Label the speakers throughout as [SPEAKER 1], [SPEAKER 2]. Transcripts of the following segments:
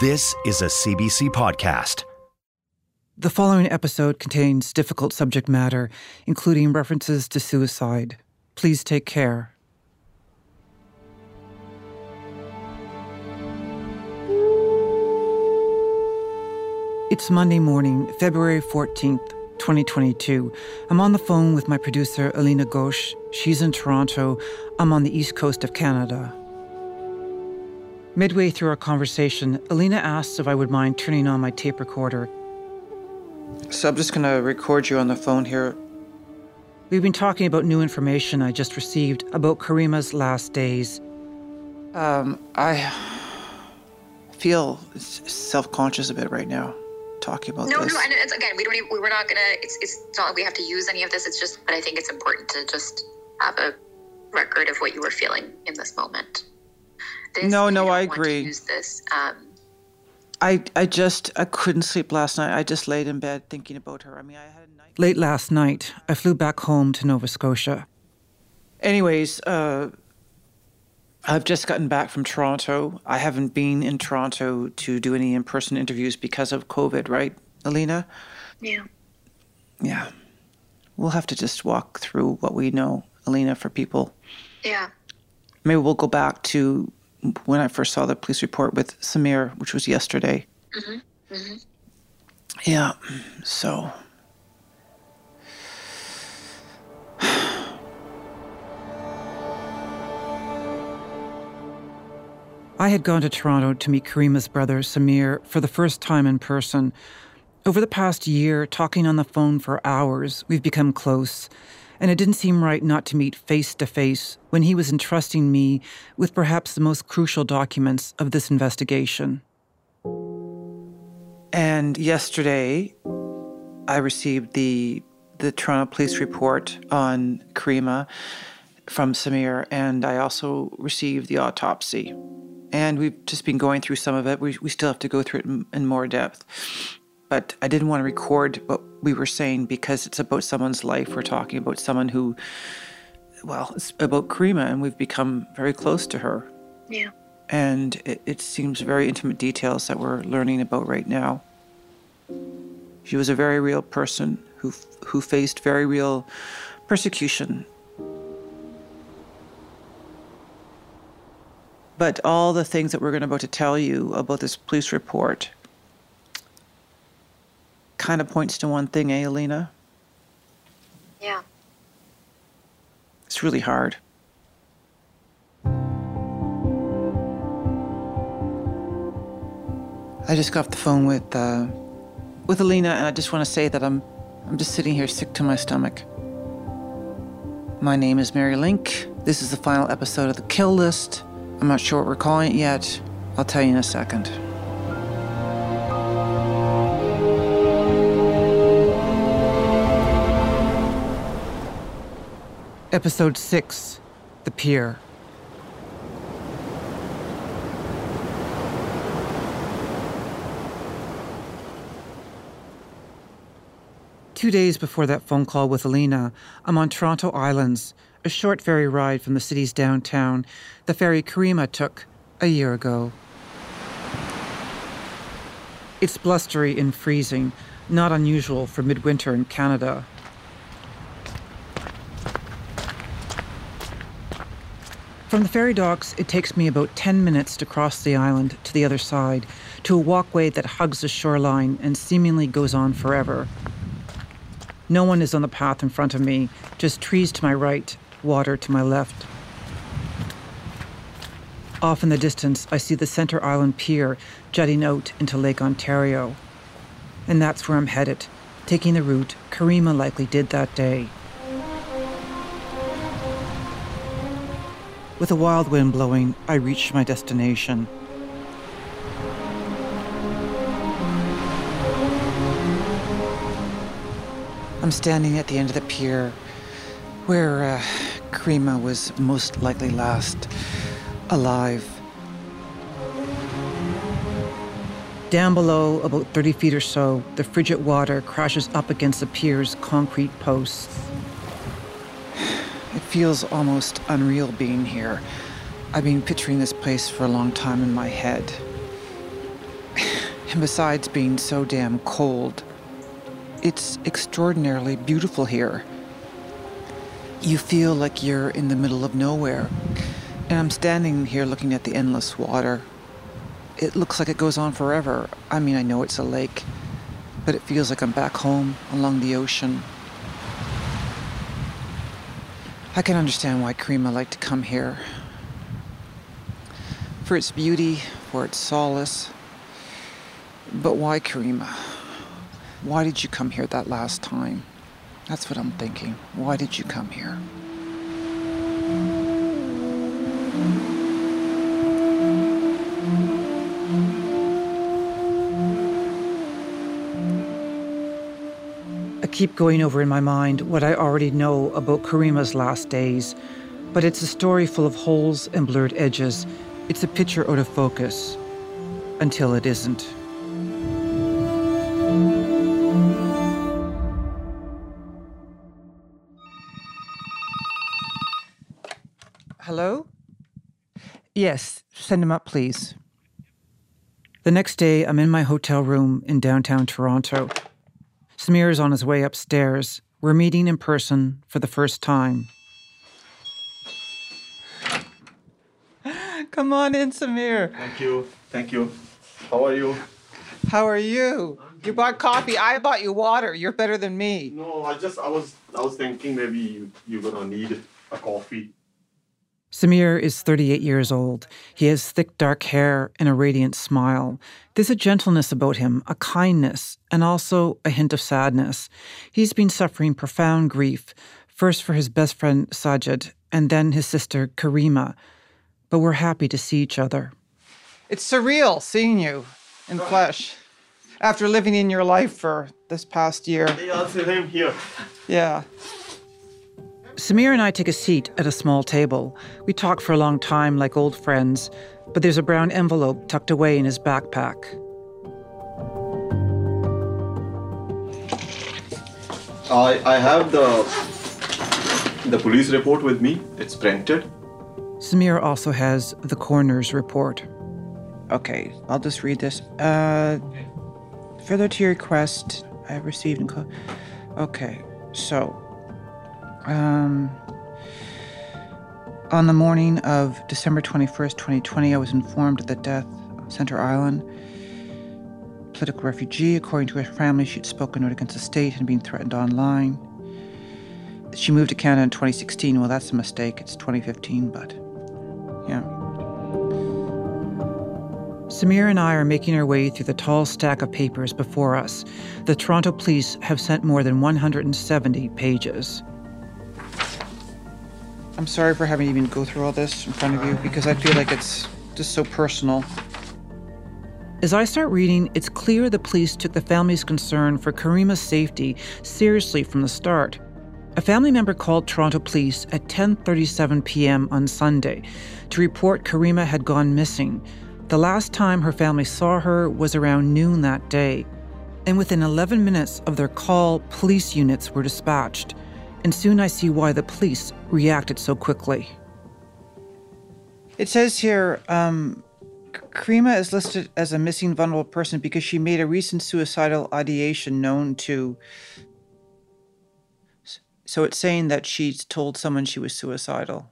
[SPEAKER 1] This is a CBC podcast.
[SPEAKER 2] The following episode contains difficult subject matter, including references to suicide. Please take care. It's Monday morning, February 14th, 2022. I'm on the phone with my producer, Alina Ghosh. She's in Toronto. I'm on the east coast of Canada. Midway through our conversation, Alina asks if I would mind turning on my tape recorder. So I'm just going to record you on the phone here. We've been talking about new information I just received about Karima's last days. Um, I feel self conscious a bit right now talking about
[SPEAKER 3] No,
[SPEAKER 2] this.
[SPEAKER 3] no, no, and it's again, we don't even, we we're not gonna, it's, it's not like we have to use any of this. It's just, but I think it's important to just have a record of what you were feeling in this moment. This,
[SPEAKER 2] No, no,
[SPEAKER 3] don't
[SPEAKER 2] I agree.
[SPEAKER 3] Use this. Um,
[SPEAKER 2] I, I just I couldn't sleep last night. I just laid in bed thinking about her. I mean, I had a night. Late last night, I flew back home to Nova Scotia. Anyways, uh, I've just gotten back from Toronto. I haven't been in Toronto to do any in-person interviews because of COVID, right, Alina?
[SPEAKER 3] yeah.
[SPEAKER 2] Yeah. We'll have to just walk through what we know, Alina, for people.
[SPEAKER 3] Yeah.
[SPEAKER 2] Maybe we'll go back to when I first saw the police report with Samir, which was yesterday. Mm-hmm. Mm-hmm. Yeah. So. I had gone to Toronto to meet Karima's brother, Samir, for the first time in person. Over the past year, talking on the phone for hours, we've become close, and it didn't seem right not to meet face to face when he was entrusting me with perhaps the most crucial documents of this investigation. And yesterday, I received the the Toronto Police report on Karima from Samir, and I also received the autopsy. And we've just been going through some of it. We, we still have to go through it in, in more depth. But I didn't want to record what we were saying because it's about someone's life. We're talking about someone who, well, it's about Karima, and we've become very close to her.
[SPEAKER 3] Yeah.
[SPEAKER 2] And it, it seems very intimate details that we're learning about right now. She was a very real person who, who faced very real persecution But all the things that we're going to about to tell you about this police report kind of points to one thing, eh, Alina?
[SPEAKER 3] Yeah.
[SPEAKER 2] It's really hard. I just got off the phone with uh, with Alina, and I just want to say that I'm I'm just sitting here sick to my stomach. My name is Mary Lynk. This is the final episode of the Kill List. I'm not sure what we're calling it yet. I'll tell you in a second. Episode 6 The Pier. Two days before that phone call with Alina, I'm on Toronto Islands, a short ferry ride from the city's downtown, the ferry Karima took a year ago. It's blustery and freezing, not unusual for midwinter in Canada. From the ferry docks, it takes me about 10 minutes to cross the island to the other side, to a walkway that hugs the shoreline and seemingly goes on forever. No one is on the path in front of me, just trees to my right, water to my left. Off in the distance, I see the Center Island Pier jutting out into Lake Ontario. And that's where I'm headed, taking the route Karima likely did that day. With a wild wind blowing, I reached my destination. I'm standing at the end of the pier where uh, Karima was most likely last alive. Down below, about 30 feet or so, the frigid water crashes up against the pier's concrete posts. It feels almost unreal being here. I've been picturing this place for a long time in my head. And besides being so damn cold, it's extraordinarily beautiful here. You feel like you're in the middle of nowhere. And I'm standing here looking at the endless water. It looks like it goes on forever. I mean, I know it's a lake, but it feels like I'm back home along the ocean. I can understand why Karima liked to come here. For its beauty, for its solace. But why Karima? Why did you come here that last time? That's what I'm thinking. Why did you come here? Keep going over in my mind what I already know about Karima's last days, but it's a story full of holes and blurred edges. It's a picture out of focus until it isn't. Hello? Yes, send him up, please. The next day, I'm in my hotel room in downtown Toronto. Samir is on his way upstairs. We're meeting in person for the first time. Come on in, Samir.
[SPEAKER 4] Thank you. Thank you. How are you?
[SPEAKER 2] How are you? You bought coffee. I bought you water. You're better than me.
[SPEAKER 4] No, I just I was I was thinking maybe you, you're gonna need a coffee.
[SPEAKER 2] Samir is 38 years old. He has thick dark hair and a radiant smile. There's a gentleness about him, a kindness, and also a hint of sadness. He's been suffering profound grief, first for his best friend Sajid, and then his sister Karima. But we're happy to see each other. It's surreal seeing you in flesh after living in your life for this past year.
[SPEAKER 4] Yeah, same here.
[SPEAKER 2] Yeah. Samir and I take a seat at a small table. We talk for a long time like old friends, but there's a brown envelope tucked away in his backpack.
[SPEAKER 4] I I have the the police report with me. It's printed.
[SPEAKER 2] Samir also has the coroner's report. Okay, I'll just read this. Uh, further to your request, I have received. Inco- okay, so um, on the morning of December 21st, 2020, I was informed of the death of Center Island. Political refugee, according to her family, she'd spoken out against the state and been threatened online. She moved to Canada in 2016. Well, that's a mistake. It's 2015, but yeah. Samir and I are making our way through the tall stack of papers before us. The Toronto Police have sent more than 170 pages. I'm sorry for having to even go through all this in front of you because I feel like it's just so personal. As I start reading, it's clear the police took the family's concern for Karima's safety seriously from the start. A family member called Toronto police at 10:37 p.m. on Sunday to report Karima had gone missing. The last time her family saw her was around noon that day. And within 11 minutes of their call, police units were dispatched. And soon I see why the police reacted so quickly. It says here um, Karima is listed as a missing vulnerable person because she made a recent suicidal ideation known to. So it's saying that she told someone she was suicidal.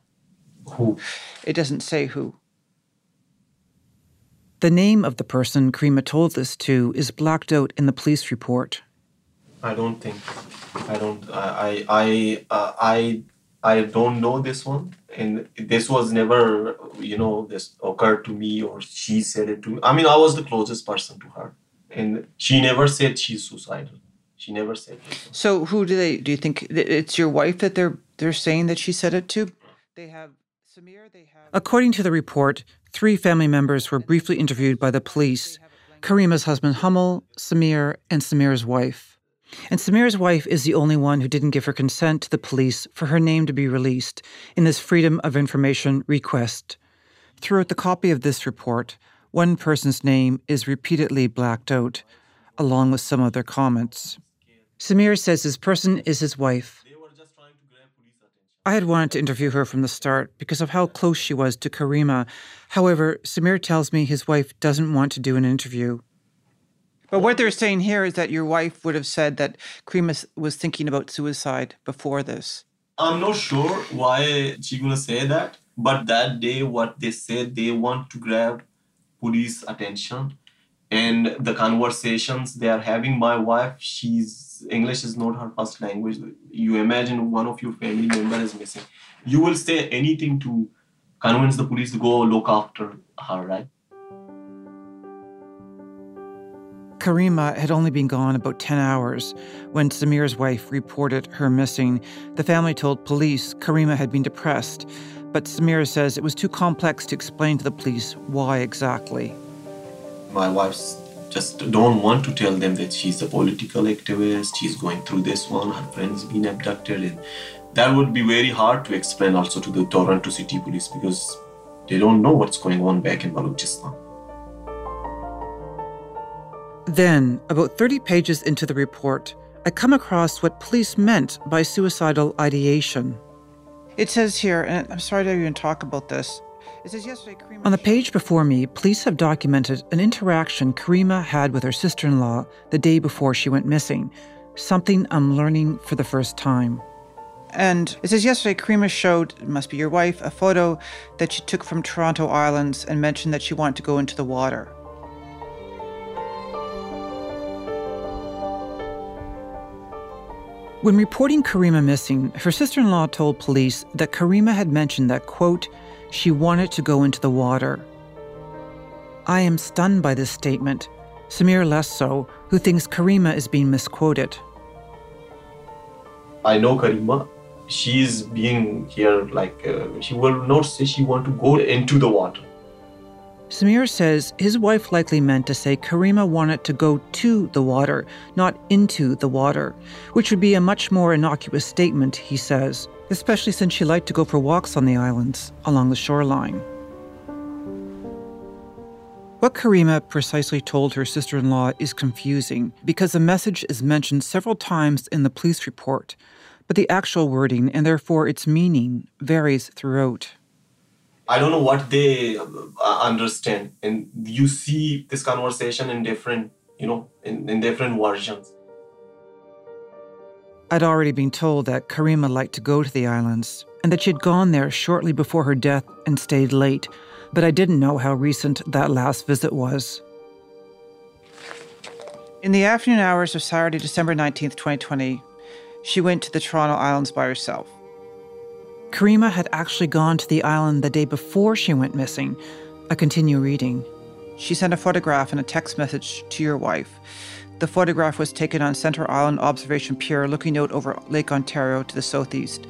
[SPEAKER 4] Who?
[SPEAKER 2] It doesn't say who. The name of the person Karima told this to is blacked out in the police report.
[SPEAKER 4] I don't think. I don't. I I I uh, I I don't know this one, and this was never you know this occurred to me or she said it to me. I mean, I was the closest person to her, and she never said she's suicidal. She never said this.
[SPEAKER 2] So who do they? Do you think it's your wife that they're they're saying that she said it to? They have Samir. They have. According to the report, three family members were briefly interviewed by the police: Karima's husband Hammal, Samir, and Samir's wife. And Samir's wife is the only one who didn't give her consent to the police for her name to be released in this Freedom of Information request. Throughout the copy of this report, one person's name is repeatedly blacked out, along with some of their comments. Samir says this person is his wife. I had wanted to interview her from the start because of how close she was to Karima. However, Samir tells me his wife doesn't want to do an interview. But what they're saying here is that your wife would have said that Karima was thinking about suicide before this.
[SPEAKER 5] I'm not sure why she gonna say that, but that day, what they said, they want to grab police attention, and the conversations they are having. My wife, she's English is not her first language. You imagine one of your family member is missing, you will say anything to convince the police to go look after her, right?
[SPEAKER 2] Karima had only been gone about 10 hours when Samir's wife reported her missing. The family told police Karima had been depressed, but Samir says it was too complex to explain to the police why exactly.
[SPEAKER 5] My wife just don't want to tell them that she's a political activist, she's going through this one, her friend's been abducted, and that would be very hard to explain also to the Toronto City Police because they don't know what's going on back in Balochistan.
[SPEAKER 2] Then, about 30 pages into the report, I come across what police meant by suicidal ideation. It says here, and I'm sorry to even talk about this. It says yesterday, Karima On the page before me, police have documented an interaction Karima had with her sister in law the day before she went missing, something I'm learning for the first time. And it says yesterday, Karima showed, it must be your wife, a photo that she took from Toronto Islands and mentioned that she wanted to go into the water. When reporting Karima missing, her sister in law told police that Karima had mentioned that, quote, she wanted to go into the water. I am stunned by this statement, Samir less so, who thinks Karima is being misquoted.
[SPEAKER 5] I know Karima. She's being here like uh, she will not say she want to go into the water.
[SPEAKER 2] Samir says his wife likely meant to say Karima wanted to go to the water, not into the water, which would be a much more innocuous statement, he says, especially since she liked to go for walks on the islands along the shoreline. What Karima precisely told her sister in law is confusing because the message is mentioned several times in the police report, but the actual wording and therefore its meaning varies throughout.
[SPEAKER 5] I don't know what they uh, understand, and you see this conversation in different, you know, in, in different versions.
[SPEAKER 2] I'd already been told that Karima liked to go to the islands and that she'd gone there shortly before her death and stayed late, but I didn't know how recent that last visit was. In the afternoon hours of Saturday, December 19th, 2020, she went to the Toronto Islands by herself. Karima had actually gone to the island the day before she went missing. I continue reading. She sent a photograph and a text message to your wife. The photograph was taken on Center Island Observation Pier, looking out over Lake Ontario to the southeast.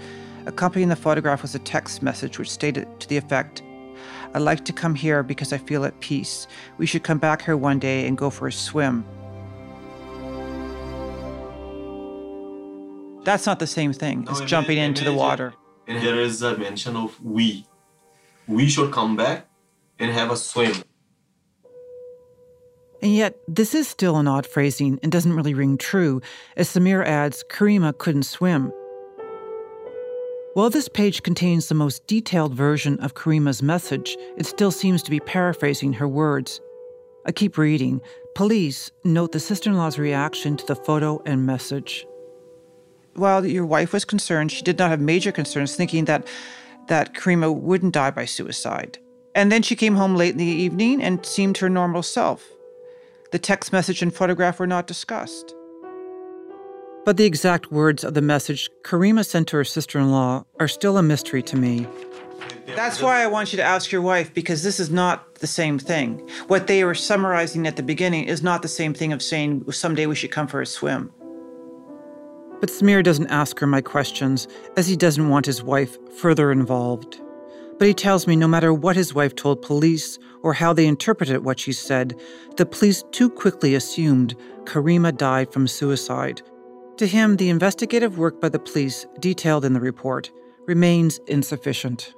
[SPEAKER 2] Accompanying the photograph was a text message which stated to the effect I'd like to come here because I feel at peace. We should come back here one day and go for a swim. That's not the same thing no, as jumping into the water
[SPEAKER 5] and there is a mention of we. We should come back and have a swim.
[SPEAKER 2] And yet, this is still an odd phrasing and doesn't really ring true, as Samir adds Karima couldn't swim. While this page contains the most detailed version of Karima's message, it still seems to be paraphrasing her words. I keep reading. Police note the sister in law's reaction to the photo and message while your wife was concerned, she did not have major concerns, thinking that that Karima wouldn't die by suicide. And then she came home late in the evening and seemed her normal self. The text message and photograph were not discussed. But the exact words of the message Karima sent to her sister in law are still a mystery to me. That's why I want you to ask your wife because this is not the same thing. What they were summarizing at the beginning is not the same thing of saying someday we should come for a swim. But Samir doesn't ask her my questions, as he doesn't want his wife further involved. But he tells me no matter what his wife told police or how they interpreted what she said, the police too quickly assumed Karima died from suicide, To him, the investigative work by the police detailed in the report remains insufficient.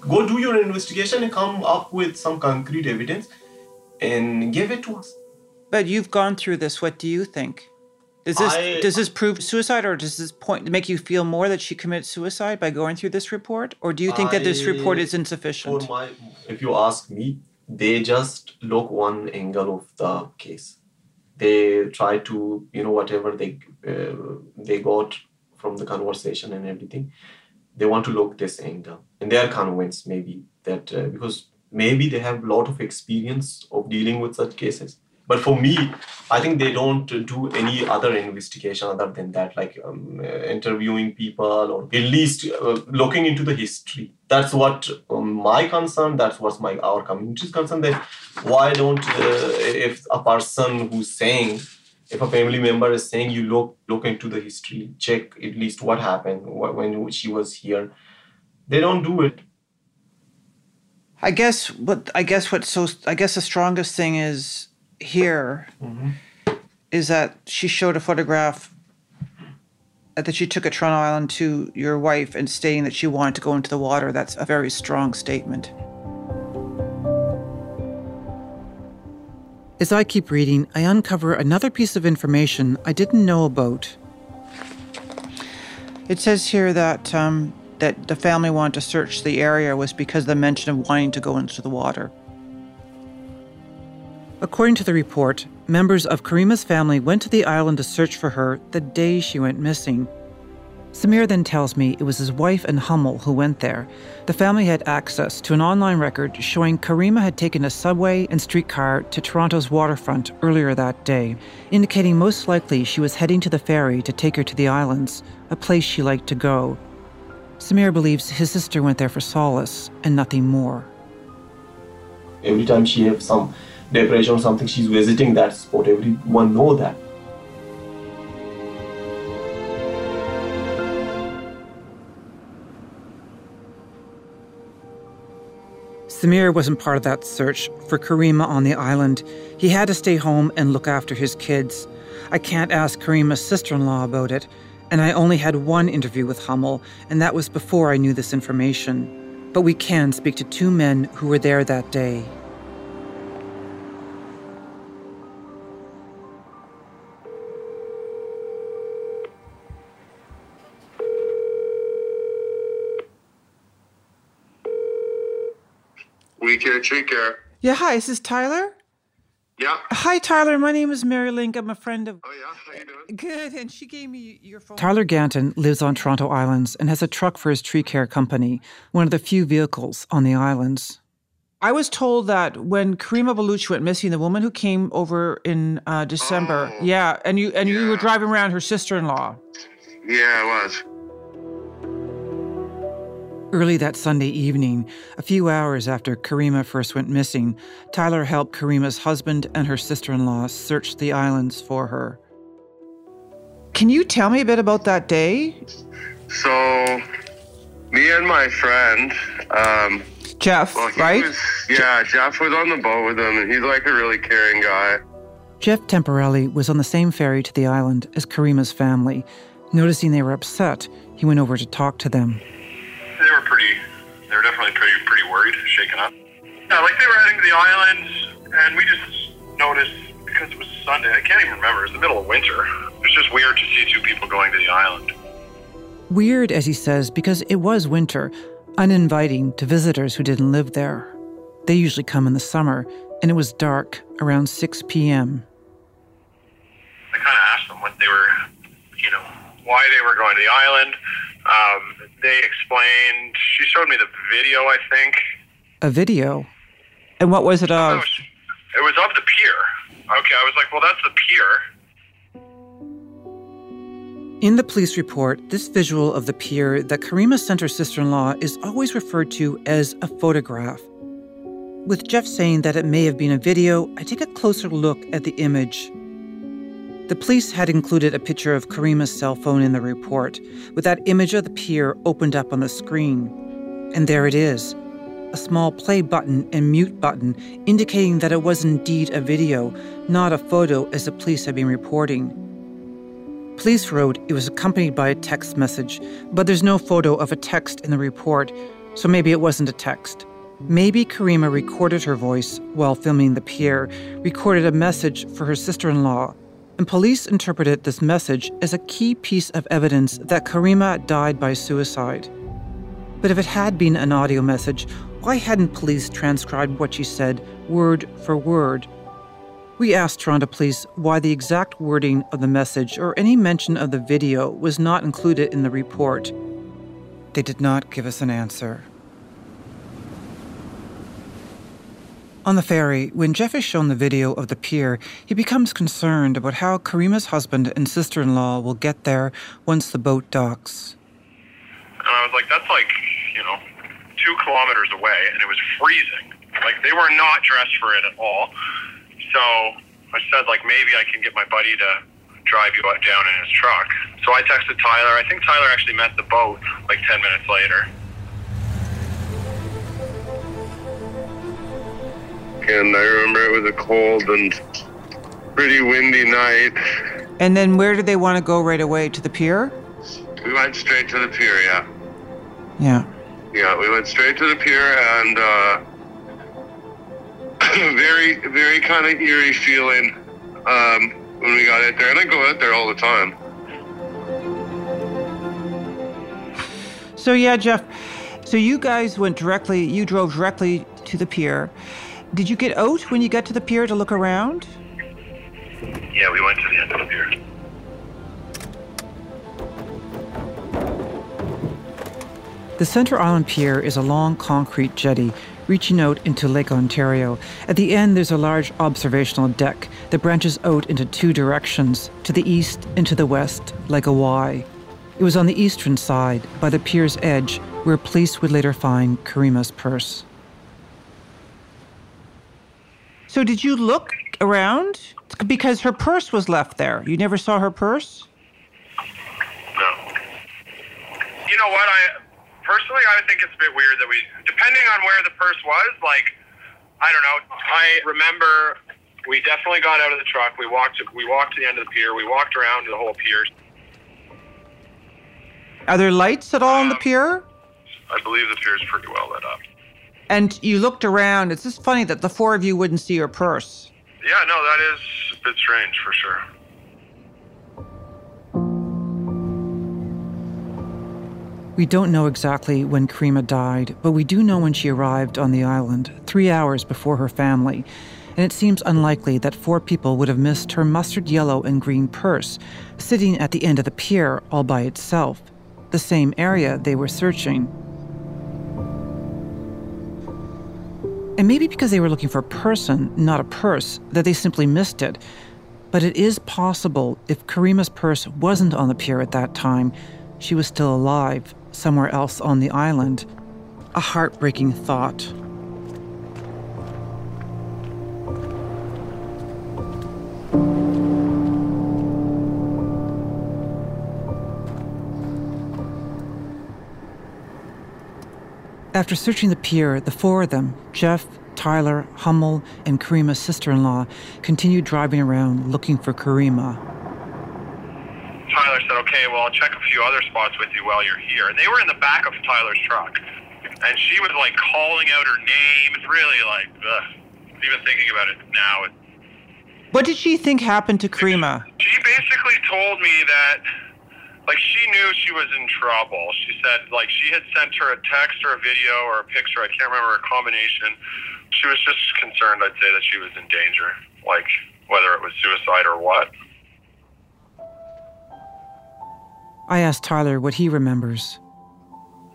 [SPEAKER 5] Go do your investigation and come up with some concrete evidence and give it to us.
[SPEAKER 2] But you've gone through this. What do you think? Does this
[SPEAKER 5] I-
[SPEAKER 2] does this prove suicide, or does this point make you feel more that she committed suicide by going through this report, or do you think that this report is insufficient?
[SPEAKER 5] For my, if you ask me, they just look one angle of the case. They try to, you know, whatever they uh, they got from the conversation and everything, they want to look this angle, and they are convinced maybe that uh, because maybe they have a lot of experience of dealing with such cases. But for me, I think they don't do any other investigation other than that, like um, interviewing people or at least uh, looking into the history. That's what um, my concern. That's what's my our community's concern. That why don't uh, if a person who's saying, if a family member is saying, you look look into the history, check at least what happened wh- when she was here. They don't do it.
[SPEAKER 2] I guess what I guess what's so I guess the strongest thing is here is that she showed a photograph uh, that she took at Toronto Island to your wife and stating that she wanted to go into the water. That's a very strong statement. As I keep reading, I uncover another piece of information I didn't know about. It says here that um, that the family wanted to search the area was because of the mention of wanting to go into the water. According to the report, members of Karima's family went to the island to search for her the day she went missing. Samir then tells me it was his wife and Hammal who went there. The family had access to an online record showing Karima had taken a subway and streetcar to Toronto's waterfront earlier that day, indicating most likely she was heading to the ferry to take her to the islands, a place she liked to go. Samir believes his sister went there for solace and nothing more.
[SPEAKER 5] Every time she have some depression or something, she's visiting that spot. Everyone know that.
[SPEAKER 2] Samir wasn't part of that search for Karima on the island. He had to stay home and look after his kids. I can't ask Karima's sister in law about it, and I only had one interview with Hammal, and that was before I knew this information. But we can speak to two men who were there that day.
[SPEAKER 6] We care tree care.
[SPEAKER 2] Yeah, hi, this is this Tyler?
[SPEAKER 6] Yeah.
[SPEAKER 2] Hi, Tyler. My name is Mary Lynk. I'm a friend of.
[SPEAKER 6] Oh yeah. How you doing?
[SPEAKER 2] Good, and she gave me your phone. Tyler Ganton lives on Toronto Islands and has a truck for his tree care company, one of the few vehicles on the islands. I was told that when Karima Baloch went missing, the woman who came over in uh, December,
[SPEAKER 6] Oh,
[SPEAKER 2] yeah, and you and you were driving around her sister-in-law.
[SPEAKER 6] Yeah, it was.
[SPEAKER 2] Early that Sunday evening, a few hours after Karima first went missing, Tyler helped Karima's husband and her sister-in-law search the islands for her. Can you tell me a bit about that day?
[SPEAKER 6] So, me and my friend, um,
[SPEAKER 2] Jeff,
[SPEAKER 6] well,
[SPEAKER 2] right?
[SPEAKER 6] was, yeah, Jeff was on the boat with him, and he's like a really caring guy.
[SPEAKER 2] Jeff Temporelli was on the same ferry to the island as Karima's family. Noticing they were upset, he went over to talk to them.
[SPEAKER 7] Definitely pretty pretty worried, shaken up. Yeah, like they were heading to the island, and we just noticed because it was Sunday. I can't even remember. It was the middle of winter. It was just weird to see two people going to the island.
[SPEAKER 2] Weird, as he says, because it was winter, uninviting to visitors who didn't live there. They usually come in the summer, and it was dark around 6 p.m.
[SPEAKER 7] I kind of asked them what they were, you know, why they were going to the island. Um, they explained. She showed me the video. I think
[SPEAKER 2] A video. And what was it
[SPEAKER 7] it
[SPEAKER 2] of?
[SPEAKER 7] was, it was of the pier. Okay, I was like, well, that's the pier.
[SPEAKER 2] In the police report, this visual of the pier that Karima sent her sister in law is always referred to as a photograph. With Jeff saying that it may have been a video, I take a closer look at the image. The police had included a picture of Karima's cell phone in the report, with that image of the pier opened up on the screen. And there it is a small play button and mute button indicating that it was indeed a video, not a photo as the police had been reporting. Police wrote it was accompanied by a text message, but there's no photo of a text in the report, so maybe it wasn't a text. Maybe Karima recorded her voice while filming the pier, recorded a message for her sister in law, and police interpreted this message as a key piece of evidence that Karima died by suicide. But if it had been an audio message, why hadn't police transcribed what she said word for word? We asked Toronto Police why the exact wording of the message or any mention of the video was not included in the report. They did not give us an answer. On the ferry, when Jeff is shown the video of the pier, he becomes concerned about how Karima's husband and sister in law will get there once the boat docks.
[SPEAKER 7] And I was like, that's like, you know, two kilometers away, and it was freezing. Like, they were not dressed for it at all. So I said, like, maybe I can get my buddy to drive you down in his truck. So I texted Tyler. I think Tyler actually met the boat like 10 minutes later.
[SPEAKER 6] And I remember it was a cold and pretty windy night.
[SPEAKER 2] And then where did they want to go right away? To the pier?
[SPEAKER 6] We went straight to the pier, yeah.
[SPEAKER 2] Yeah.
[SPEAKER 6] Yeah, we went straight to the pier and uh, very, very kind of eerie feeling um, when we got out there. And I go out there all the time.
[SPEAKER 2] So, yeah, Jeff, so you guys went directly, you drove directly to the pier. Did you get out when you got to the pier to look around?
[SPEAKER 7] Yeah, we went to the end of the pier.
[SPEAKER 2] The Centre Island Pier is a long concrete jetty reaching out into Lake Ontario. At the end, there's a large observational deck that branches out into two directions, to the east and to the west, like a Y. It was on the eastern side, by the pier's edge, where police would later find Karima's purse. So, did you look around? Because her purse was left there. You never saw her purse?
[SPEAKER 7] No. You know what? I personally, I think it's a bit weird that we, depending on where the purse was, like, I don't know. I remember we definitely got out of the truck. We walked. To, we walked to the end of the pier. We walked around the whole pier.
[SPEAKER 2] Are there lights at all on the um, pier?
[SPEAKER 7] I believe the pier is pretty well lit up.
[SPEAKER 2] And you looked around. It's just funny that the four of you wouldn't see your purse.
[SPEAKER 7] Yeah, no, that is a bit strange for sure.
[SPEAKER 2] We don't know exactly when Karima died, but we do know when she arrived on the island, three hours before her family. And it seems unlikely that four people would have missed her mustard yellow and green purse, sitting at the end of the pier all by itself, the same area they were searching. And maybe because they were looking for a person, not a purse, that they simply missed it. But it is possible if Karima's purse wasn't on the pier at that time, she was still alive somewhere else on the island. A heartbreaking thought. After searching the pier, the four of them, Jeff, Tyler, Hammal, and Karima's sister in law, continued driving around looking for Karima.
[SPEAKER 7] Tyler said, okay, well, I'll check a few other spots with you while you're here. And they were in the back of Tyler's truck. And she was like calling out her name. It's really like, ugh. Even thinking about it now. It,
[SPEAKER 2] What did she think happened to Karima?
[SPEAKER 7] she basically told me that, like, she knew she was in trouble. She said, like, she had sent her a text or a video or a picture. I can't remember a combination. She was just concerned, I'd say, that she was in danger. Like, whether it was suicide or what.
[SPEAKER 2] I asked Tyler what he remembers.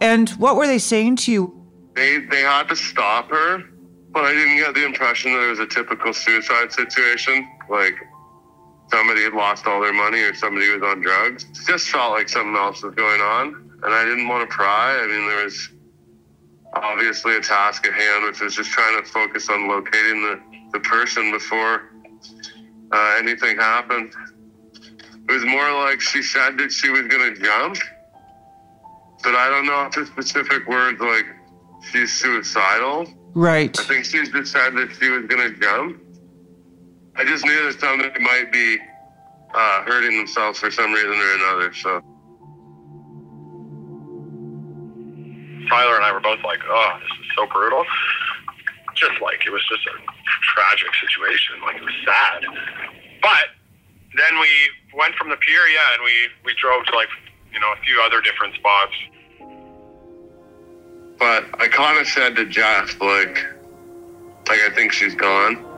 [SPEAKER 2] And what were they saying to you?
[SPEAKER 6] They they had to stop her, but I didn't get the impression that it was a typical suicide situation. Like somebody had lost all their money or somebody was on drugs. It just felt like something else was going on, and I didn't want to pry. I mean, there was obviously a task at hand, which was just trying to focus on locating the, the person before uh, anything happened. It was more like she said that she was going to jump, but I don't know if the specific words like she's suicidal.
[SPEAKER 2] Right.
[SPEAKER 6] I think she just said that she was going to jump. I just knew that something might be uh, hurting themselves for some reason or another. So.
[SPEAKER 7] Tyler and I were both like, "Oh, this is so brutal." Just like it was just a tragic situation. Like it was sad. But then we went from the pier, yeah, and we we drove to like you know a few other different spots.
[SPEAKER 6] But I kind of said to Jeff, like, like I think she's gone.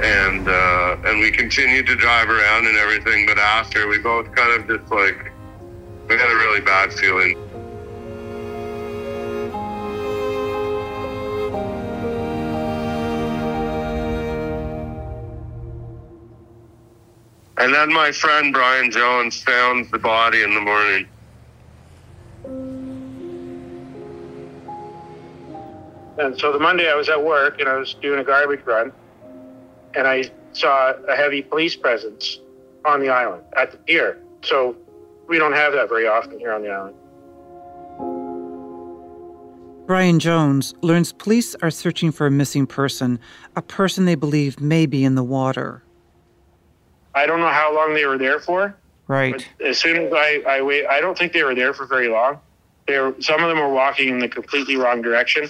[SPEAKER 6] And uh, and we continued to drive around and everything, but after we both kind of just like we had a really bad feeling. And then my friend Brian Jones found the body in the morning.
[SPEAKER 8] And so the Monday I was at work and I was doing a garbage run and I saw a heavy police presence on the island at the pier. So we don't have that very often here on the island.
[SPEAKER 2] Brian Jones learns police are searching for a missing person, a person they believe may be in the water.
[SPEAKER 8] I don't know how long they were there for.
[SPEAKER 2] Right.
[SPEAKER 8] As soon as I, I wait, I don't think they were there for very long. They were, some of them were walking in the completely wrong direction,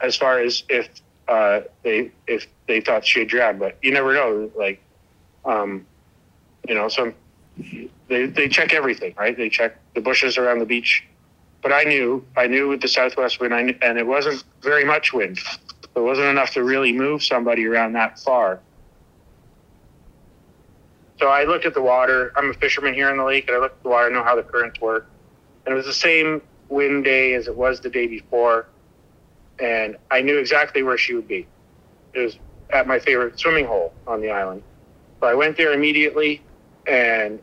[SPEAKER 8] as far as if uh, they if they thought she had drowned. But you never know. Like, um, you know, some they they check everything, right? They check the bushes around the beach. But I knew, I knew with the southwest wind, knew, and it wasn't very much wind. It wasn't enough to really move somebody around that far. So I looked at the water. I'm a fisherman here in the lake, and I looked at the water, I know how the currents work. And it was the same wind day as it was the day before. And I knew exactly where she would be. It was at my favorite swimming hole on the island. So I went there immediately and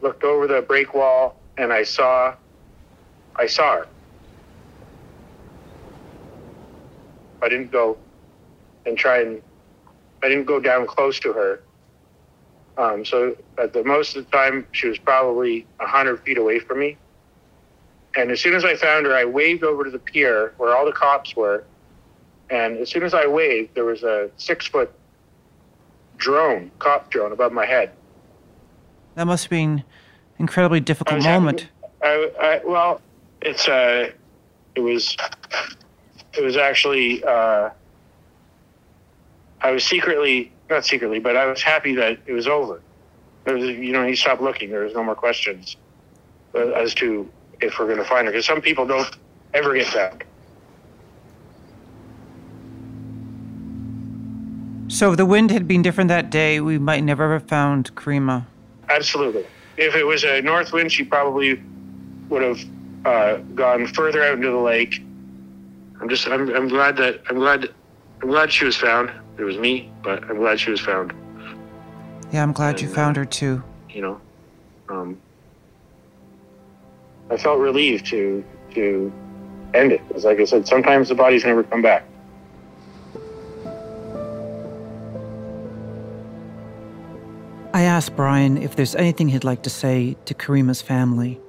[SPEAKER 8] looked over the break wall, and I saw, I saw her. I didn't go and try and, I didn't go down close to her um, so at the most of the time, she was probably 100 feet away from me. And as soon as I found her, I waved over to the pier where all the cops were. And as soon as I waved, there was a six foot drone, cop drone above my head.
[SPEAKER 2] That must have been an incredibly difficult moment.
[SPEAKER 8] I, I, well, it's uh, it was, it was actually, uh, I was secretly not secretly, but I was happy that it was over. Was, you know, he stopped looking. There was no more questions uh, as to if we're going to find her, because some people don't ever get back.
[SPEAKER 2] So if the wind had been different that day, we might never have found Karima.
[SPEAKER 8] Absolutely. If it was a north wind, she probably would have uh, gone further out into the lake. I'm just, I'm, I'm glad that, I'm glad, I'm glad she was found it was me, but I'm glad she was found.
[SPEAKER 2] Yeah, I'm glad and, you found her too.
[SPEAKER 8] You know, um, I felt relieved to to end it. Because, like I said, sometimes the bodies never come back.
[SPEAKER 2] I asked Brian if there's anything he'd like to say to Karima's family.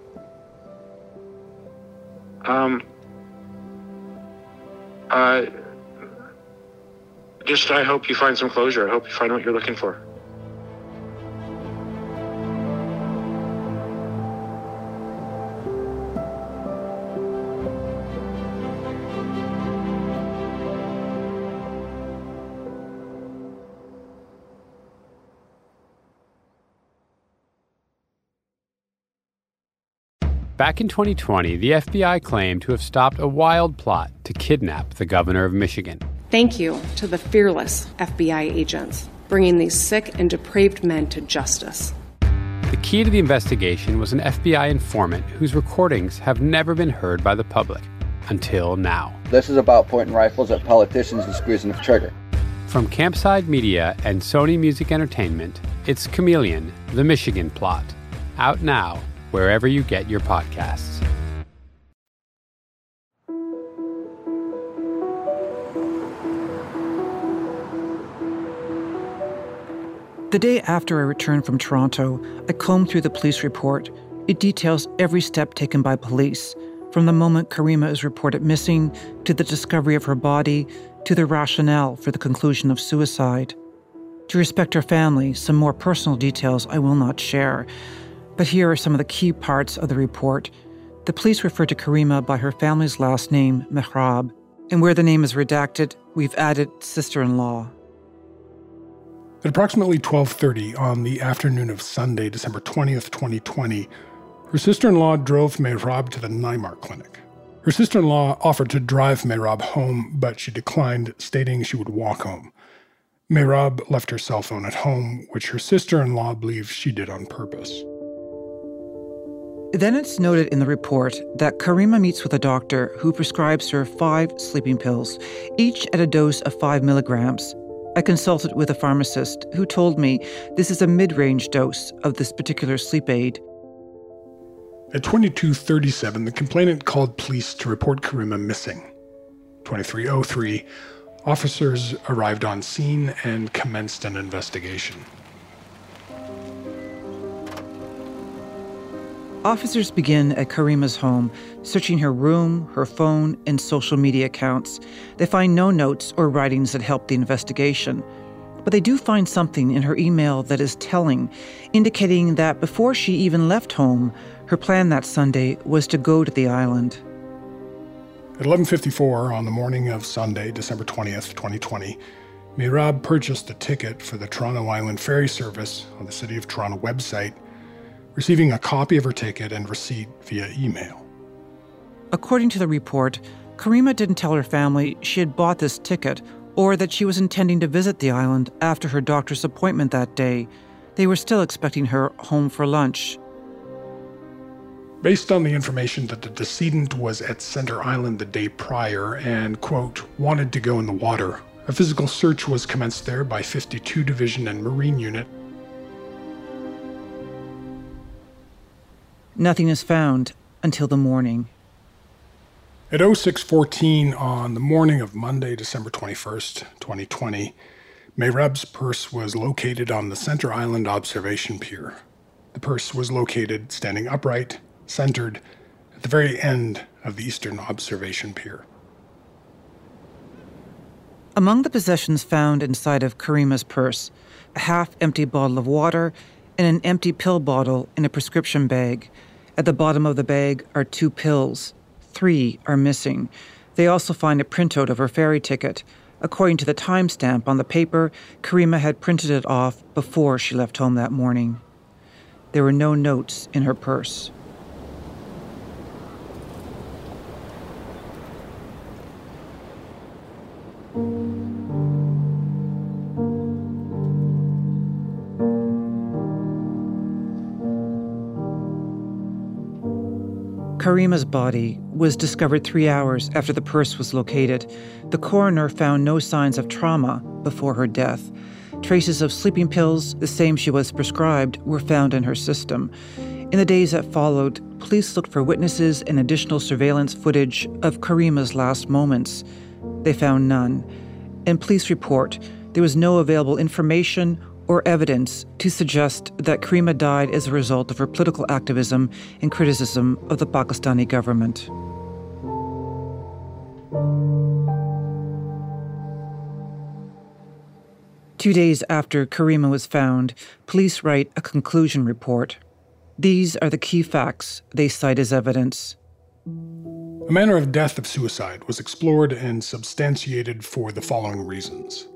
[SPEAKER 8] Um. Uh just I hope you find some closure. I hope you find what you're looking for.
[SPEAKER 9] Back in 2020, the FBI claimed to have stopped a wild plot to kidnap the governor of Michigan.
[SPEAKER 10] Thank you to the fearless FBI agents bringing these sick and depraved men to justice.
[SPEAKER 9] The key to the investigation was an FBI informant whose recordings have never been heard by the public until now.
[SPEAKER 11] This is about pointing rifles at politicians and squeezing the trigger.
[SPEAKER 9] From Campside Media and Sony Music Entertainment, it's Chameleon, The Michigan Plot. Out now, wherever you get your podcasts.
[SPEAKER 2] The day after I returned from Toronto, I combed through the police report. It details every step taken by police, from the moment Karima is reported missing to the discovery of her body to the rationale for the conclusion of suicide. To respect her family, some more personal details I will not share. But here are some of the key parts of the report. The police refer to Karima by her family's last name, Mehrab, and where the name is redacted, we've added sister-in-law.
[SPEAKER 12] At approximately 12:30 on the afternoon of Sunday, December 20th, 2020, her sister-in-law drove Mehrab to the Naimark clinic. Her sister-in-law offered to drive Mehrab home, but she declined, stating she would walk home. Mehrab left her cell phone at home, which her sister-in-law believes she did on purpose.
[SPEAKER 2] Then it's noted in the report that Karima meets with a doctor who prescribes her five sleeping pills, each at a dose of five milligrams. I consulted with a pharmacist who told me this is a mid range dose of this particular sleep aid.
[SPEAKER 12] At 2237, the complainant called police to report Karima missing. 2303, officers arrived on scene and commenced an investigation.
[SPEAKER 2] Officers begin at Karima's home, searching her room, her phone, and social media accounts. They find no notes or writings that help the investigation. But they do find something in her email that is telling, indicating that before she even left home, her plan that Sunday was to go to the island.
[SPEAKER 12] At 11:54 on the morning of Sunday, December 20th, 2020, Mehrab purchased a ticket for the Toronto Island ferry service on the City of Toronto website receiving a copy of her ticket and receipt via email.
[SPEAKER 2] According to the report, Karima didn't tell her family she had bought this ticket or that she was intending to visit the island after her doctor's appointment that day. They were still expecting her home for lunch.
[SPEAKER 12] Based on the information that the decedent was at Center Island the day prior and, quote, wanted to go in the water, a physical search was commenced there by 52 Division and Marine Unit
[SPEAKER 2] Nothing is found until the morning.
[SPEAKER 12] At 0614 on the morning of Monday, December 21st, 2020, Mehrab's purse was located on the Center Island Observation Pier. The purse was located standing upright, centered, at the very end of the Eastern Observation Pier.
[SPEAKER 2] Among the possessions found inside of Karima's purse, a half empty bottle of water and an empty pill bottle in a prescription bag. At the bottom of the bag are two pills. Three are missing. They also find a printout of her ferry ticket. According to the timestamp on the paper, Karima had printed it off before she left home that morning. There were no notes in her purse. Karima's body was discovered three hours after the purse was located. The coroner found no signs of trauma before her death. Traces of sleeping pills, the same she was prescribed, were found in her system. In the days that followed, police looked for witnesses and additional surveillance footage of Karima's last moments. They found none. In police report, there was no available information or evidence to suggest that Karima died as a result of her political activism and criticism of the Pakistani government. Two days after Karima was found, police write a conclusion report. These are the key facts they cite as evidence.
[SPEAKER 12] The manner of death of suicide was explored and substantiated for the following reasons.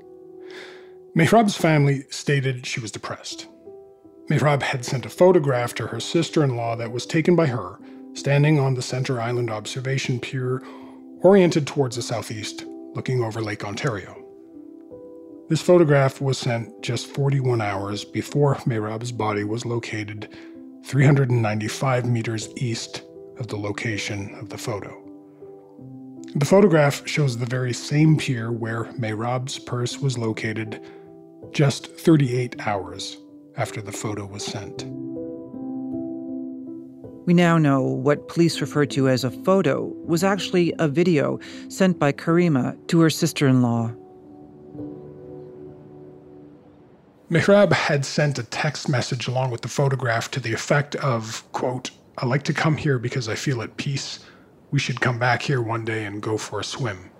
[SPEAKER 12] Mehrab's family stated she was depressed. Mehrab had sent a photograph to her sister in law that was taken by her, standing on the Center Island observation pier, oriented towards the southeast, looking over Lake Ontario. This photograph was sent just 41 hours before Mehrab's body was located 395 meters east of the location of the photo. The photograph shows the very same pier where Mehrab's purse was located just 38 hours after the photo was sent.
[SPEAKER 2] We now know what police refer to as a photo was actually a video sent by Karima to her sister in law.
[SPEAKER 12] Mehrab had sent a text message along with the photograph to the effect of, quote, I like to come here because I feel at peace. We should come back here one day and go for a swim.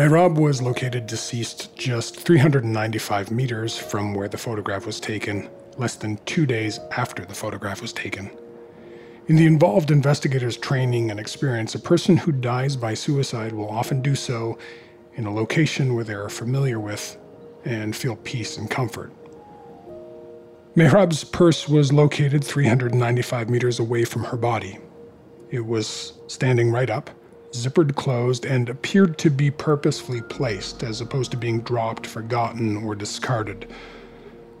[SPEAKER 12] Mehrab was located deceased just 395 meters from where the photograph was taken, less than two days after the photograph was taken. In the involved investigators' training and experience, a person who dies by suicide will often do so in a location where they are familiar with and feel peace and comfort. Mehrab's purse was located 395 meters away from her body. It was standing right up, zippered closed, and appeared to be purposefully placed as opposed to being dropped, forgotten, or discarded.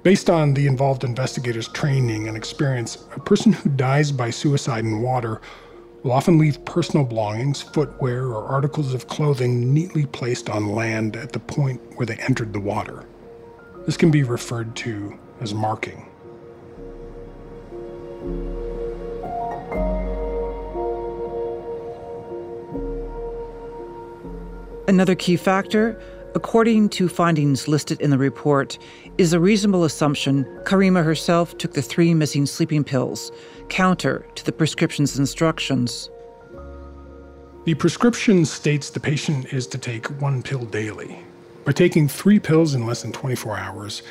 [SPEAKER 12] Based on the involved investigators' training and experience, a person who dies by suicide in water will often leave personal belongings, footwear, or articles of clothing neatly placed on land at the point where they entered the water. This can be referred to as marking.
[SPEAKER 13] Another key factor, according to findings listed in the report, is a reasonable assumption Karima herself took the three missing sleeping pills, counter to the prescription's instructions.
[SPEAKER 12] The prescription states the patient is to take one pill daily. By taking three pills in less than 24 hours,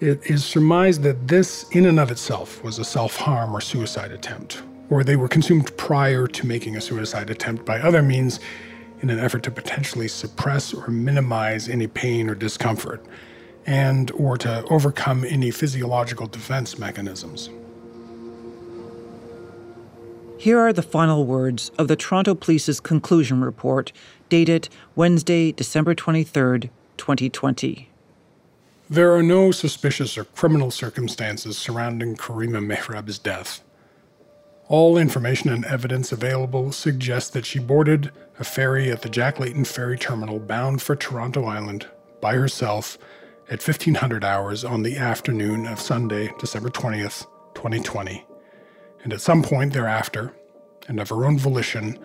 [SPEAKER 12] it is surmised that this, in and of itself, was a self harm or suicide attempt, or they were consumed prior to making a suicide attempt by other means in an effort to potentially suppress or minimize any pain or discomfort and or to overcome any physiological defense mechanisms.
[SPEAKER 13] Here are the final words of the Toronto Police's conclusion report dated Wednesday, December 23rd, 2020.
[SPEAKER 12] There are no suspicious or criminal circumstances surrounding Karima Mehrab's death. All information and evidence available suggests that she boarded a ferry at the Jack Layton Ferry Terminal bound for Toronto Island by herself at 1500 hours on the afternoon of Sunday, December 20th, 2020, and at some point thereafter, and of her own volition,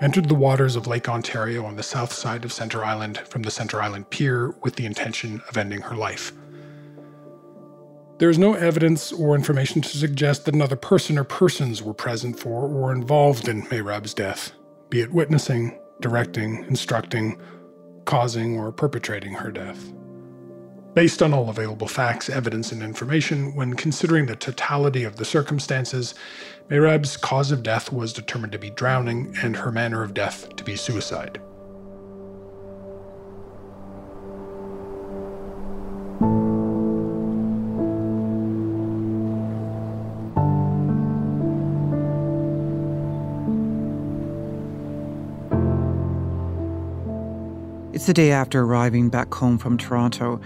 [SPEAKER 12] entered the waters of Lake Ontario on the south side of Centre Island from the Centre Island Pier with the intention of ending her life. There is no evidence or information to suggest that another person or persons were present for or involved in Mehrab's death, be it witnessing, directing, instructing, causing, or perpetrating her death. Based on all available facts, evidence, and information, when considering the totality of the circumstances, Mehrab's cause of death was determined to be drowning and her manner of death to be suicide.
[SPEAKER 13] It's the day after arriving back home from Toronto.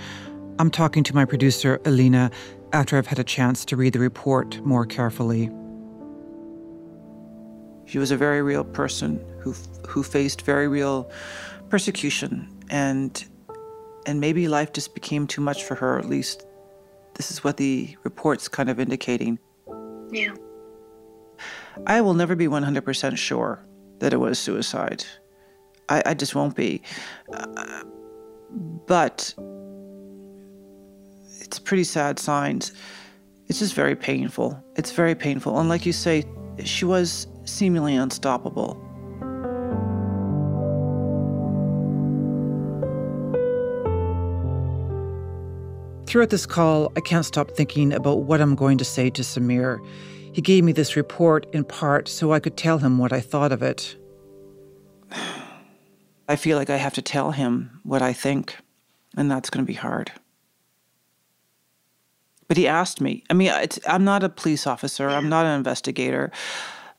[SPEAKER 13] I'm talking to my producer, Alina, after I've had a chance to read the report more carefully.
[SPEAKER 2] She was a very real person who who faced very real persecution and and maybe life just became too much for her at least this is what the report's kind of indicating.
[SPEAKER 3] Yeah.
[SPEAKER 2] I will never be 100% sure that it was suicide. I, I just won't be. Uh, but it's pretty sad signs. It's just very painful. It's very painful. And like you say, she was seemingly unstoppable.
[SPEAKER 13] Throughout this call, I can't stop thinking about what I'm going to say to Samir. He gave me this report in part so I could tell him what I thought of it.
[SPEAKER 2] I feel like I have to tell him what I think, and that's going to be hard. But he asked me. I mean, I'm not a police officer. I'm not an investigator.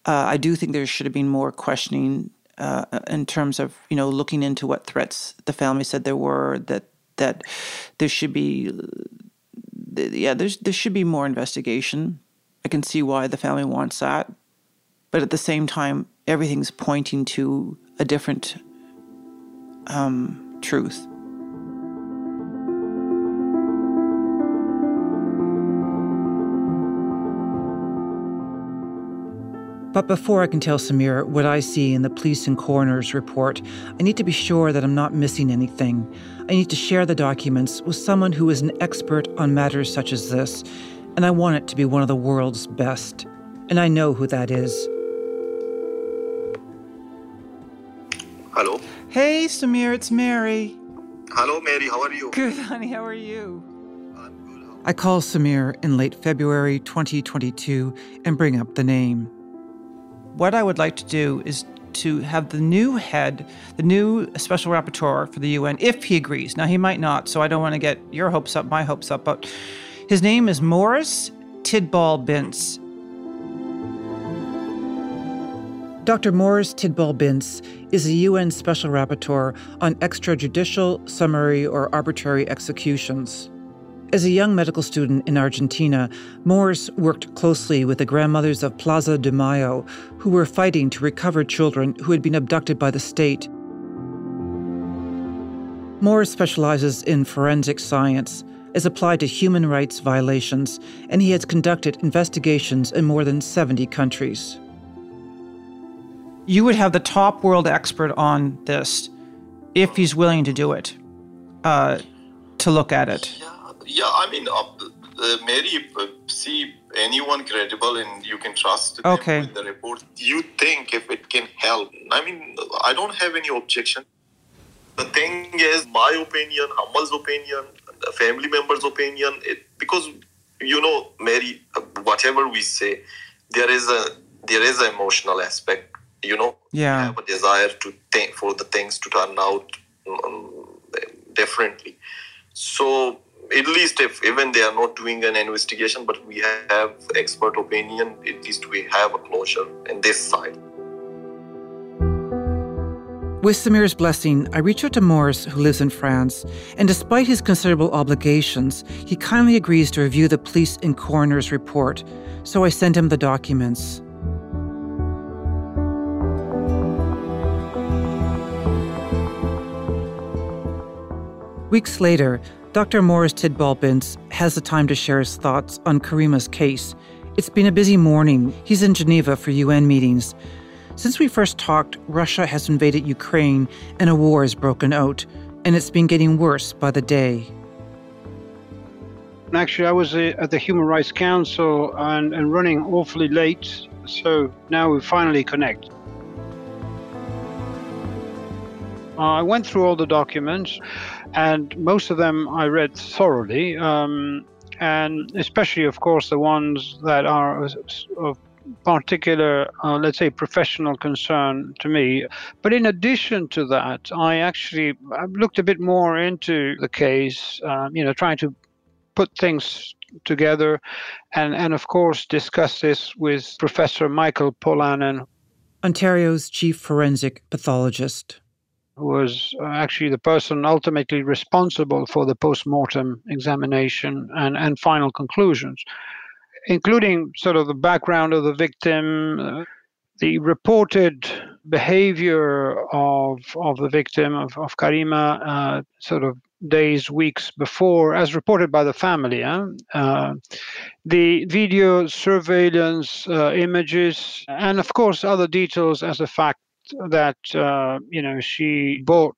[SPEAKER 2] Uh, I do think there should have been more questioning uh, in terms of you know looking into what threats the family said there were. That that there should be, yeah, there's there should be more investigation. I can see why the family wants that, but at the same time, everything's pointing to a different um, truth.
[SPEAKER 13] But before I can tell Samir what I see in the police and coroner's report, I need to be sure that I'm not missing anything. I need to share the documents with someone who is an expert on matters such as this, and I want it to be one of the world's best. And I know who that is.
[SPEAKER 2] Hey, Samir, it's Mary.
[SPEAKER 5] Hello, Mary. How are you?
[SPEAKER 2] Good, honey. How are you? I call Samir in late February 2022 and bring up the name. What I would like to do is to have the new head, the new special rapporteur for the UN, if he agrees. Now, he might not, so I don't want to get your hopes up, my hopes up, but his name is Morris Tidball Binz. Dr. Morris Tidball Binz is a UN Special Rapporteur on extrajudicial, summary, or arbitrary executions. As a young medical student in Argentina, Morris worked closely with the grandmothers of Plaza de Mayo, who were fighting to recover children who had been abducted by the state. Morris specializes in forensic science, as applied to human rights violations, and he has conducted investigations in more than 70 countries. You would have the top world expert on this if he's willing to do it, uh, to look at it.
[SPEAKER 5] Yeah, yeah I mean, uh, uh, Mary, uh, see anyone credible and you can trust
[SPEAKER 2] Okay.
[SPEAKER 5] the report. You think if it can help. I mean, I don't have any objection. The thing is, my opinion, Hammal's opinion, family member's opinion, it, because you know, Mary, uh, whatever we say, there is a there is an emotional aspect. You know,
[SPEAKER 2] Yeah.
[SPEAKER 5] have a desire to think for the things to turn out um, differently. So at least if even they are not doing an investigation, but we have expert opinion, at least we have a closure in this side.
[SPEAKER 2] With Samir's blessing, I reach out to Morris, who lives in France, and despite his considerable obligations, he kindly agrees to review the police and coroner's report, so I send him the documents. Weeks later, Dr. Morris Tidball Binz has the time to share his thoughts on Karima's case. It's been a busy morning. He's in Geneva for UN meetings. Since we first talked, Russia has invaded Ukraine and a war has broken out, and it's been getting worse by the day.
[SPEAKER 14] Actually, I was uh, at the Human Rights Council and, and running awfully late, so now we finally connect. I went through all the documents, and most of them I read thoroughly, um, and especially, of course, the ones that are of- particular, uh, let's say, professional concern to me. But in addition to that, I actually looked a bit more into the case, um, you know, trying to put things together, and and of course discuss this with Professor Michael Pollanen,
[SPEAKER 2] Ontario's chief forensic pathologist.
[SPEAKER 14] Who was uh, actually the person ultimately responsible for the post-mortem examination and, and final conclusions, including sort of the background of the victim, uh, the reported behavior of, of the victim, of, of Karima, uh, sort of days, weeks before, as reported by the family. huh? Uh, the video surveillance uh, images, and of course, other details as a fact that uh, you know she bought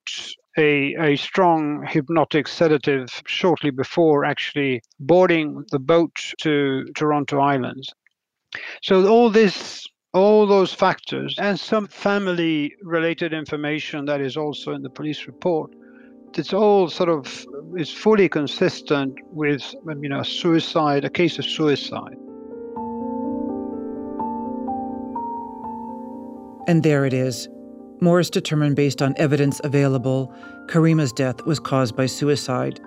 [SPEAKER 14] a, a strong hypnotic sedative shortly before actually boarding the boat to Toronto Islands. So all this, all those factors, and some family-related information that is also in the police report, it's all sort of is fully consistent with you know suicide, a case of suicide.
[SPEAKER 2] And there it is. Morris determined based on evidence available, Karima's death was caused by suicide.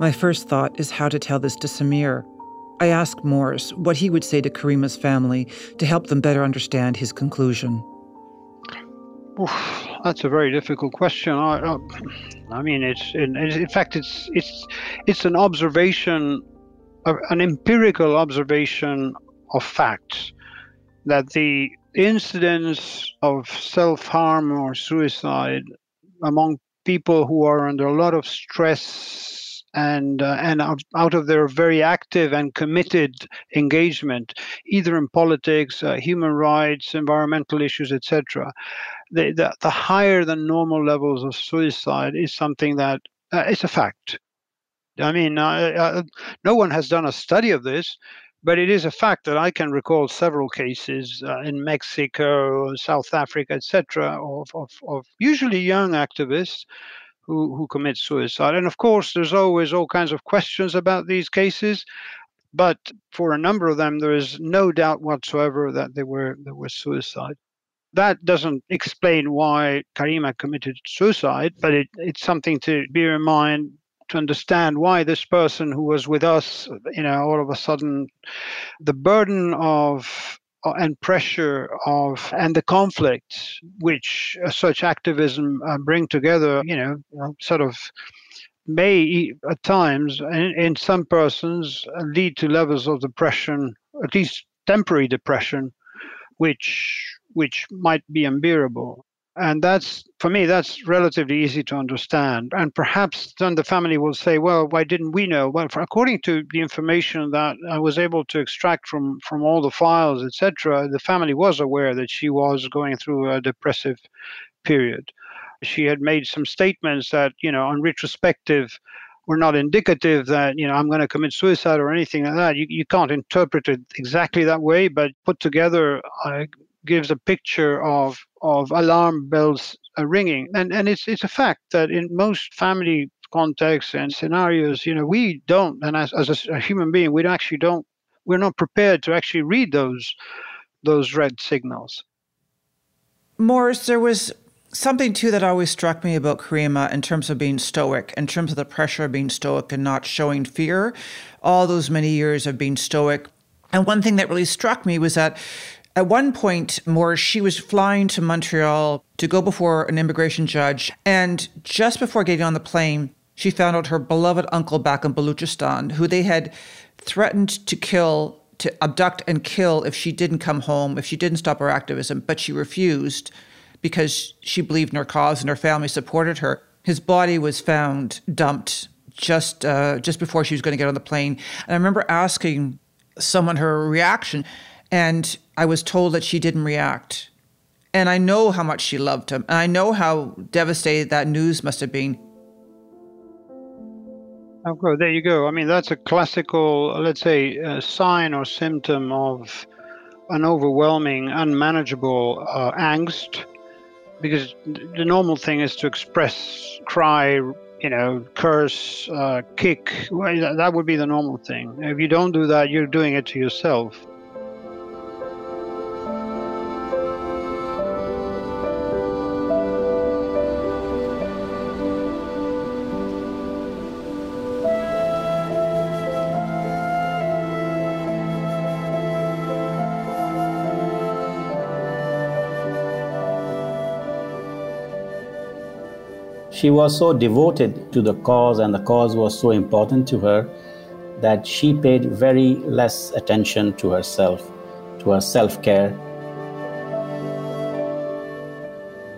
[SPEAKER 2] My first thought is how to tell this to Samir. I ask Morris what he would say to Karima's family to help them better understand his conclusion.
[SPEAKER 14] Oof, that's a very difficult question. I, I, mean, it's in, in fact, it's it's it's an observation, an empirical observation of facts that the incidence of self-harm or suicide among people who are under a lot of stress and uh, and out- out of their very active and committed engagement, either in politics, uh, human rights, environmental issues, etc the, the, the higher than normal levels of suicide is something that uh, it's a fact. I mean, uh, uh, no one has done a study of this, But it is a fact that I can recall several cases uh, in Mexico, South Africa, etc., of, of, of usually young activists who, who commit suicide. And of course, there's always all kinds of questions about these cases. But for a number of them, there is no doubt whatsoever that they were suicide. That doesn't explain why Karima committed suicide, but it, it's something to bear in mind to understand why this person who was with us, you know, all of a sudden, the burden of uh, and pressure of and the conflict which uh, such activism uh, bring together, you know, sort of may at times in, in some persons lead to levels of depression, at least temporary depression, which which might be unbearable and that's for me that's relatively easy to understand. And perhaps then the family will say well why didn't we know? Well for, according to the information that i was able to extract from from all the files etc the family was aware that she was going through a depressive period. She had made some statements that you know on retrospective were not indicative that you know i'm going to commit suicide or anything like that. You, you can't interpret it exactly that way but put together uh, gives a picture of of alarm bells uh, ringing, and and it's it's a fact that in most family contexts and scenarios, you know, we don't, and as as a, human being, we actually don't, we're not prepared to actually read those those red signals.
[SPEAKER 2] Morris, there was something too that always struck me about Karima in terms of being stoic, in terms of the pressure of being stoic and not showing fear, all those many years of being stoic. And one thing that really struck me was that at one point, more, she was flying to Montreal to go before an immigration judge. And just before getting on the plane, she found out her beloved uncle back in Baluchistan, who they had threatened to kill, to abduct and kill if she didn't come home, if she didn't stop her activism, but she refused because she believed in her cause and her family supported her. His body was found dumped just uh, just before she was going to get on the plane. And I remember asking someone her reaction. And I was told that she didn't react. And I know how much she loved him. And I know how devastated that news must have been.
[SPEAKER 14] Okay, there you go. I mean, that's a classical, let's say, uh, sign or symptom of an overwhelming, unmanageable uh, angst. Because the normal thing is to express, cry, you know, curse, uh, kick. Well, that would be the normal thing. If you don't do that, you're doing it to yourself.
[SPEAKER 15] She was so devoted to the cause, and the cause was so important to her that she paid very less attention to herself, to her self care.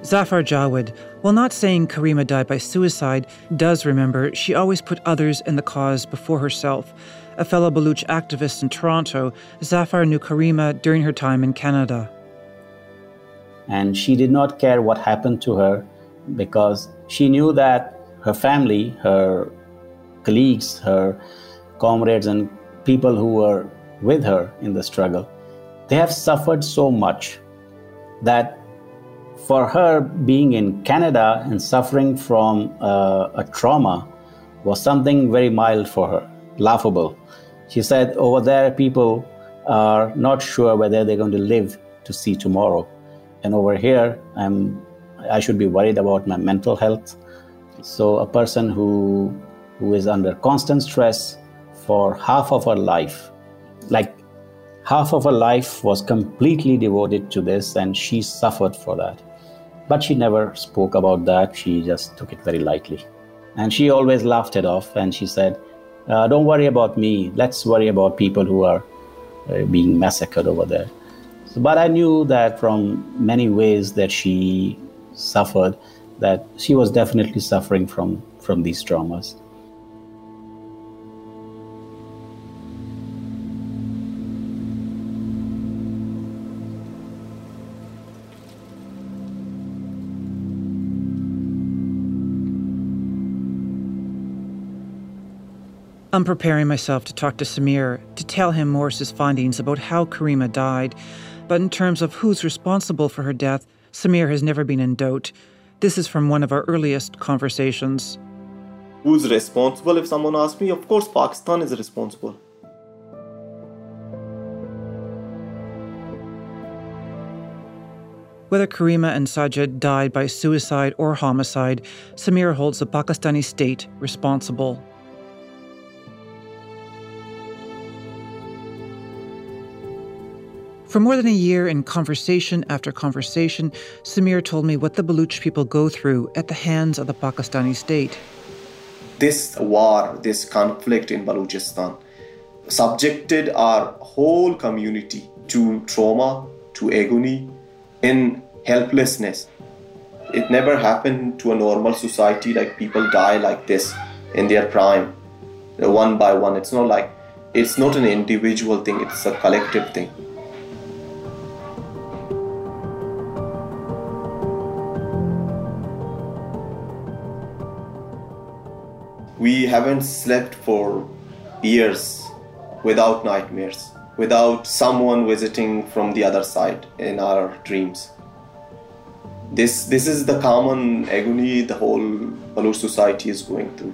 [SPEAKER 13] Zafar Jawed, while not saying Karima died by suicide, does remember she always put others and the cause before herself. A fellow Baluch activist in Toronto, Zafar knew Karima during her time in Canada.
[SPEAKER 15] And she did not care what happened to her because she knew that her family, her colleagues, her comrades, and people who were with her in the struggle, they have suffered so much that for her being in Canada and suffering from uh, a trauma was something very mild for her, laughable. She said, Over there, people are not sure whether they're going to live to see tomorrow. And over here, I'm I should be worried about my mental health. So a person who who is under constant stress for half of her life, like half of her life was completely devoted to this and she suffered for that. But she never spoke about that. She just took it very lightly. And she always laughed it off and she said, uh, Don't worry about me. Let's worry about people who are uh, being massacred over there. But I knew that from many ways that she suffered, that she was definitely suffering from, from these traumas.
[SPEAKER 2] I'm preparing myself to talk to Samir to tell him Morris's findings about how Karima died, but in terms of who's responsible for her death, Samir has never been in doubt. This is from one of our earliest conversations.
[SPEAKER 5] Who's responsible if someone asks me? Of course, Pakistan is responsible.
[SPEAKER 2] Whether Karima and Sajid died by suicide or homicide, Samir holds the Pakistani state responsible. For more than a year, in conversation after conversation, Samir told me what the Baluch people go through at the hands of the Pakistani state.
[SPEAKER 5] This war, this conflict in Balochistan, subjected our whole community to trauma, to agony, in helplessness. It never happened to a normal society like people die like this in their prime, one by one. It's not like it's not an individual thing, it's a collective thing. We haven't slept for years without nightmares, without someone visiting from the other side in our dreams. This, this is the common agony the whole Baloch society is going through.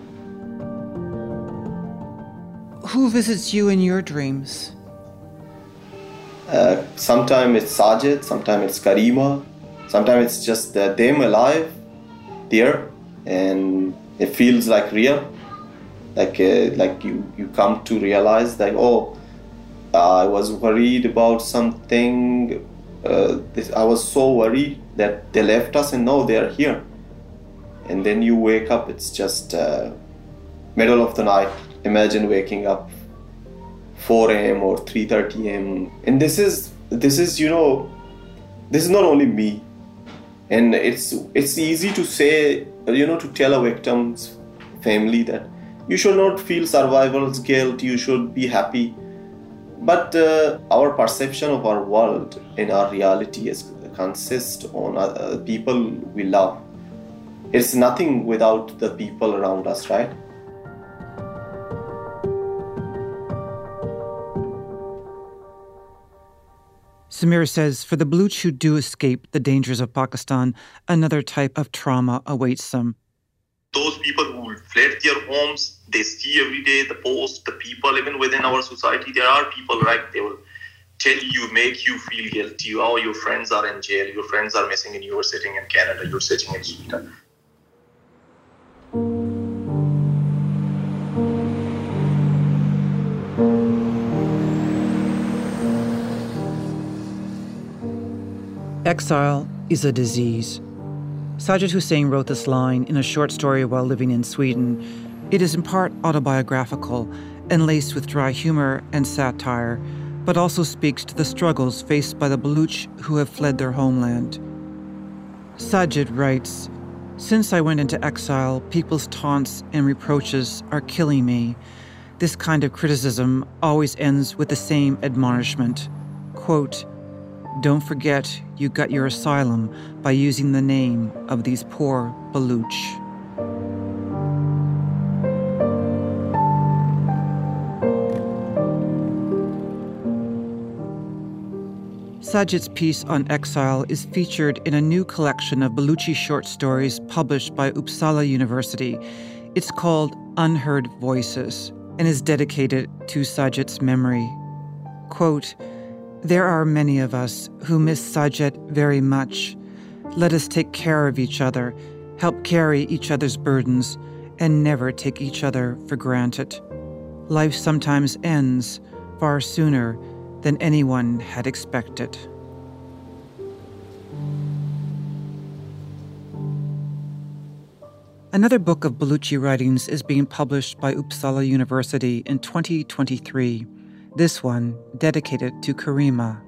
[SPEAKER 2] Who visits you in your dreams?
[SPEAKER 5] Uh, sometimes it's Sajid, sometimes it's Karima, sometimes it's just uh, them alive there, and it feels like real like uh, like you you come to realize that oh i was worried about something uh, this, i was so worried that they left us and now they are here. And then you wake up it's just uh, middle of the night. Imagine waking up 4 a.m or 3.30 a.m and this is this is you know this is not only me. And it's it's easy to say you know to tell a victim's family that you should not feel survival's guilt you should be happy. But uh, our perception of our world and our reality is consists on uh, people we love. It's nothing without the people around us right?
[SPEAKER 2] Samir says for the Baluch who do escape the dangers of Pakistan, another type of trauma awaits them.
[SPEAKER 5] Those people who fled their homes, they see every day the post, the people, even within our society, there are people, right? They will tell you, make you feel guilty. Oh, your friends are in jail, your friends are missing, and you are sitting in Canada, you're sitting in Sweden.
[SPEAKER 2] Exile is a disease. Sajid Hussein wrote this line in a short story while living in Sweden. It is in part autobiographical and laced with dry humor and satire, but also speaks to the struggles faced by the Baluch who have fled their homeland. Sajid writes Since I went into exile, people's taunts and reproaches are killing me. This kind of criticism always ends with the same admonishment quote, Don't forget you got your asylum by using the name of these poor Baluch. Sajid's piece on exile is featured in a new collection of Baluchi short stories published by Uppsala University. It's called Unheard Voices and is dedicated to Sajid's memory. Quote, There are many of us who miss Sajid very much. Let us take care of each other, help carry each other's burdens, and never take each other for granted. Life sometimes ends far sooner than anyone had expected. Another book of Baluchi writings is being published by Uppsala University in 2023. This one dedicated to Karima,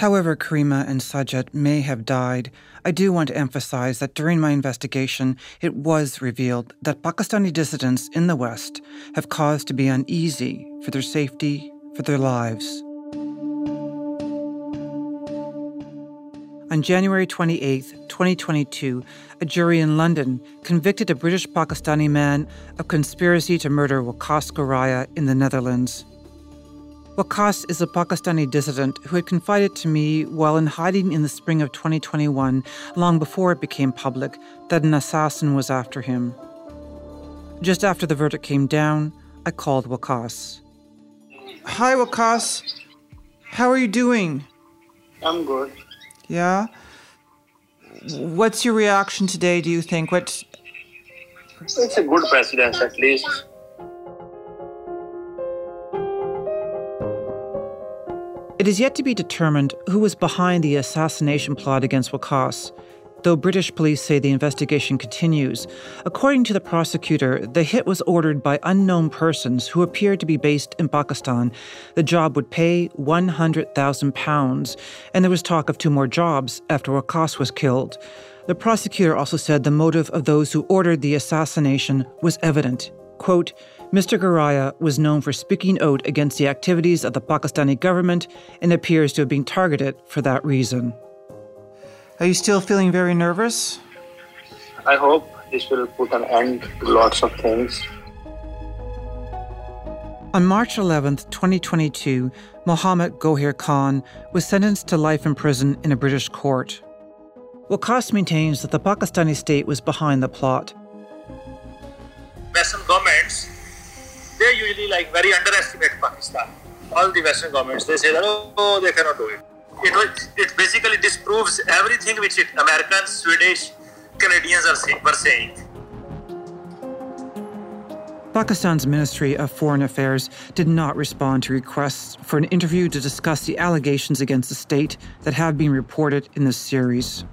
[SPEAKER 2] However, Karima and Sajid may have died, I do want to emphasize that during my investigation, it was revealed that Pakistani dissidents in the West have cause to be uneasy for their safety, for their lives. On January 28, 2022, a jury in London convicted a British Pakistani man of conspiracy to murder Waqas Goraya in the Netherlands. Waqas is a Pakistani dissident who had confided to me while in hiding in the spring of 2021, long before it became public, that an assassin was after him. Just after the verdict came down, I called Waqas.
[SPEAKER 13] Hi, Waqas. How are you doing?
[SPEAKER 16] I'm good.
[SPEAKER 13] Yeah? What's your reaction today, do you think? What
[SPEAKER 16] It's a good precedence, at least.
[SPEAKER 2] It is yet to be determined who was behind the assassination plot against Waqas, though British police say the investigation continues. According to the prosecutor, the hit was ordered by unknown persons who appeared to be based in Pakistan. The job would pay £100,000, and there was talk of two more jobs after Waqas was killed. The prosecutor also said the motive of those who ordered the assassination was evident. Quote, Mr. Goraya was known for speaking out against the activities of the Pakistani government and appears to have been targeted for that reason.
[SPEAKER 13] Are you still feeling very nervous?
[SPEAKER 16] I hope this will put an end to lots of things.
[SPEAKER 2] On March 11, 2022, Mohammed Gohir Khan was sentenced to life in prison in a British court. Waqas maintains that the Pakistani state was behind the plot.
[SPEAKER 16] Western governments, they usually like very underestimate Pakistan. All the Western governments, they say that oh, they cannot do it. It, it basically disproves everything which it, Americans, Swedish, Canadians are were saying.
[SPEAKER 2] Pakistan's Ministry of Foreign Affairs did not respond to requests for an interview to discuss the allegations against the state that have been reported in this series.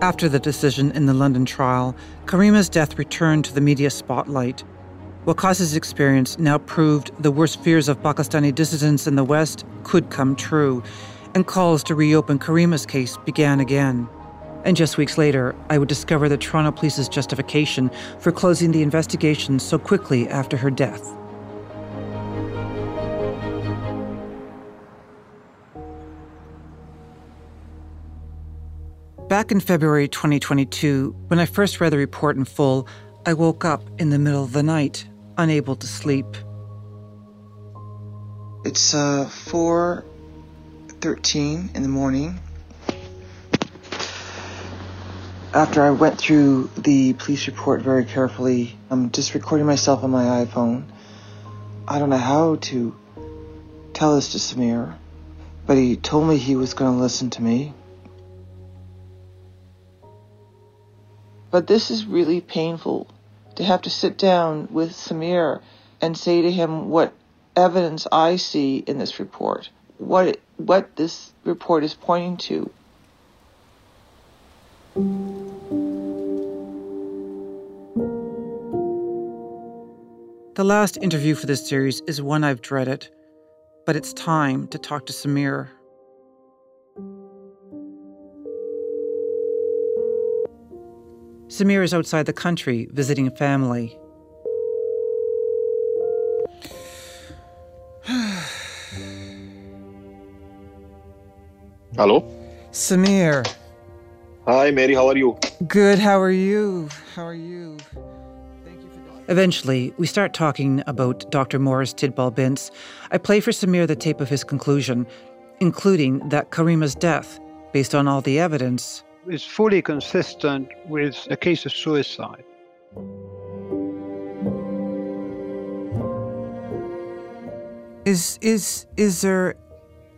[SPEAKER 2] After the decision in the London trial, Karima's death returned to the media spotlight. Waqas's experience now proved the worst fears of Pakistani dissidents in the West could come true, and calls to reopen Karima's case began again. And just weeks later, I would discover the Toronto Police's justification for closing the investigation so quickly after her death. Back in February 2022, when I first read the report in full, I woke up in the middle of the night, unable to sleep.
[SPEAKER 13] It's uh 4:13 in the morning. After I went through the police report very carefully, I'm just recording myself on my iPhone. I don't know how to tell this to Samir, but he told me he was going to listen to me. But this is really painful to have to sit down with Samir and say to him what evidence I see in this report, what what this report is pointing to.
[SPEAKER 2] The last interview for this series is one I've dreaded, but it's time to talk to Samir. Samir is outside the country visiting family.
[SPEAKER 5] Hello.
[SPEAKER 2] Samir.
[SPEAKER 5] Hi, Mary. How are you?
[SPEAKER 2] Good. How are you? How are you? Eventually, we start talking about Dr. Morris Tidball Binz. I play for Samir the tape of his conclusion, including that Karima's death, based on all the evidence,
[SPEAKER 14] is fully consistent with a case of suicide.
[SPEAKER 13] Is is is there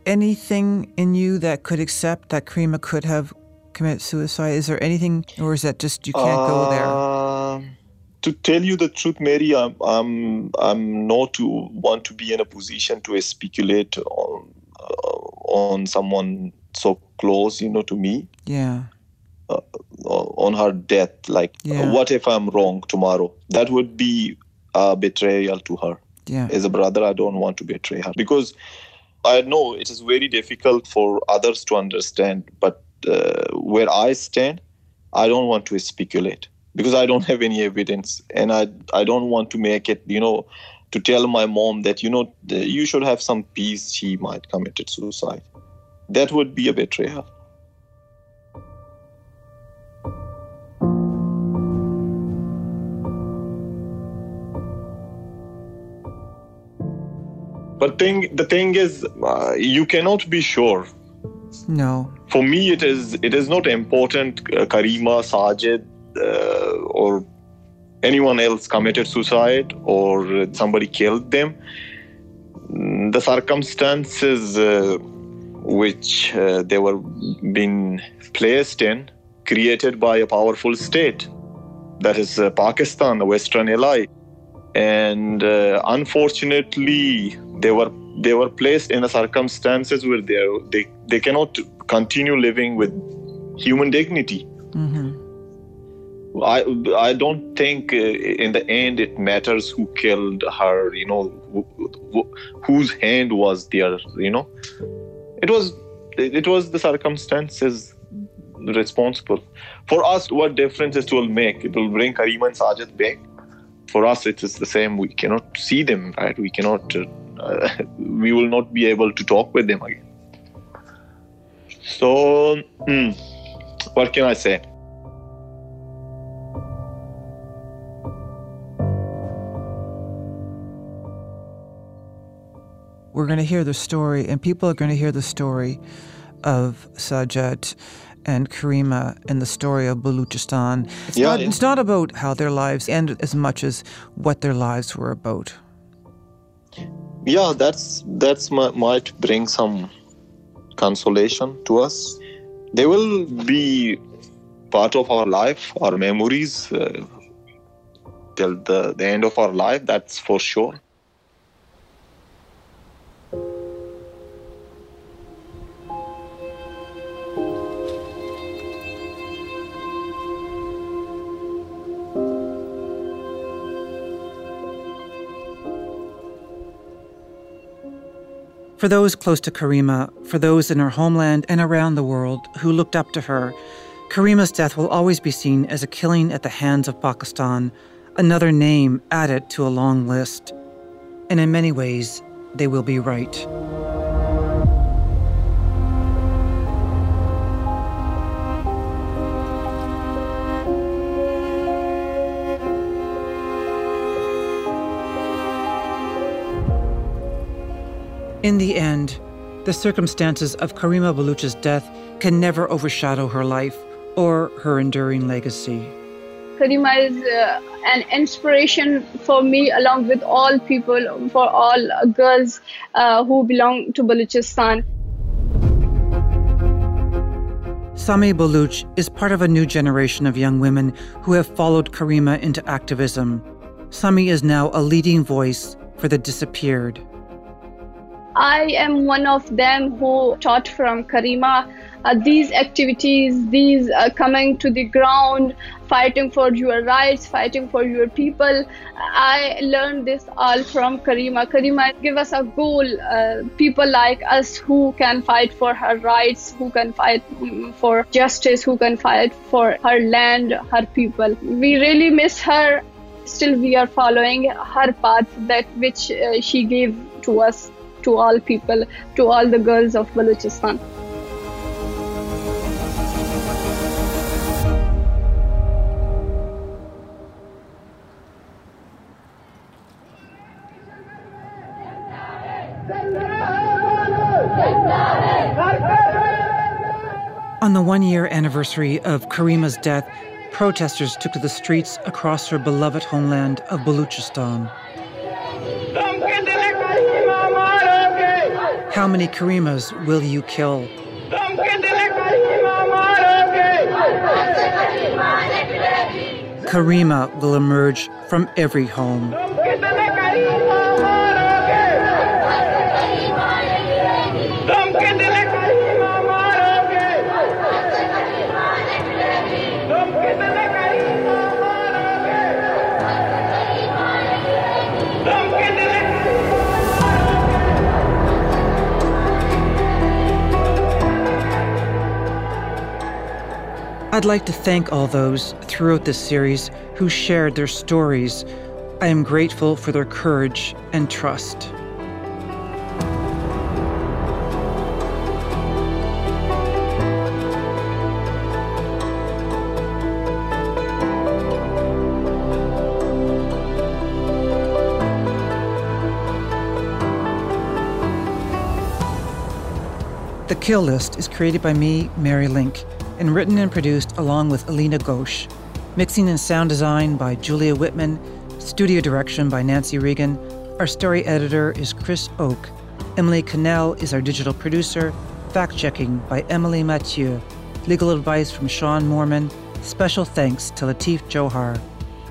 [SPEAKER 13] anything in you that could accept that Karima could have committed suicide? Is there anything, or is that just you can't go there?
[SPEAKER 5] Um, to tell you the truth, Mary, I'm I'm I'm not to want to be in a position to speculate on uh, on someone so close, you know, to me.
[SPEAKER 13] Yeah.
[SPEAKER 5] Uh, on her death, like,
[SPEAKER 13] Yeah.
[SPEAKER 5] what if I'm wrong tomorrow? That would be a betrayal to her.
[SPEAKER 13] Yeah.
[SPEAKER 5] As a brother, I don't want to betray her because I know it is very difficult for others to understand, but uh, where I stand, I don't want to speculate. because I don't have any evidence, and I I don't want to make it, you know, to tell my mom that you know you should have some peace. She might committed suicide. That would be a betrayal. But thing the thing is, uh, you cannot be sure.
[SPEAKER 17] No.
[SPEAKER 5] For me, it is it is not important. Uh, Karima, Sajid, uh, or anyone else committed suicide or somebody killed them. Mm, the circumstances uh, which uh, they were being placed in created by a powerful state that is uh, Pakistan, the Western ally, and uh, unfortunately they were they were placed in the circumstances where they they they cannot continue living with human dignity.
[SPEAKER 17] Mm-hmm.
[SPEAKER 5] I I don't think uh, in the end it matters who killed her. You know, who, who, whose hand was there. You know, it was it was the circumstances responsible. For us, what difference it will make? It will bring Karima and Sajid back. For us, it is the same. We cannot see them, right? We cannot. Uh, we will not be able to talk with them again. So, mm, what can I say?
[SPEAKER 17] we're going to hear the story, and people are going to hear the story of Sajid and Karima and the story of Baluchistan. It's,
[SPEAKER 5] Yeah,
[SPEAKER 17] not, it's not about how their lives ended as much as what their lives were about.
[SPEAKER 5] yeah that's that's mi- might bring some consolation to us they will be part of our life our memories uh, till the, the end of our life that's for sure
[SPEAKER 2] For those close to Karima, for those in her homeland and around the world who looked up to her, Karima's death will always be seen as a killing at the hands of Pakistan, another name added to a long list. And in many ways, they will be right. In the end, the circumstances of Karima Baloch's death can never overshadow her life or her enduring legacy.
[SPEAKER 18] Karima is uh, an inspiration for me, along with all people, for all uh, girls uh, who belong to Baluchistan.
[SPEAKER 2] Sami Baluch is part of a new generation of young women who have followed Karima into activism. Sami is now a leading voice for the disappeared.
[SPEAKER 18] I am one of them who taught from Karima. Uh, these activities, these uh, coming to the ground, fighting for your rights, fighting for your people. I learned this all from Karima. Karima give us a goal, uh, people like us who can fight for her rights, who can fight mm, for justice, who can fight for her land, her people. We really miss her. Still, we are following her path that which uh, she gave to us to all people, to all the girls of Balochistan.
[SPEAKER 2] On the one year anniversary of Karima's death, protesters took to the streets across her beloved homeland of Baluchistan. How many Karimas will you kill? Karima will emerge from every home. I'd like to thank all those throughout this series who shared their stories. I am grateful for their courage and trust. The Kill List is created by me, Mary Lynk, and written and produced along with Alina Ghosh. Mixing and sound design by Julia Whitman, studio direction by Nancy Regan. Our story editor is Chris Oak. Emily Cannell is our digital producer. Fact checking by Emily Mathieu. Legal advice from Sean Morman. Special thanks to Latif Johar.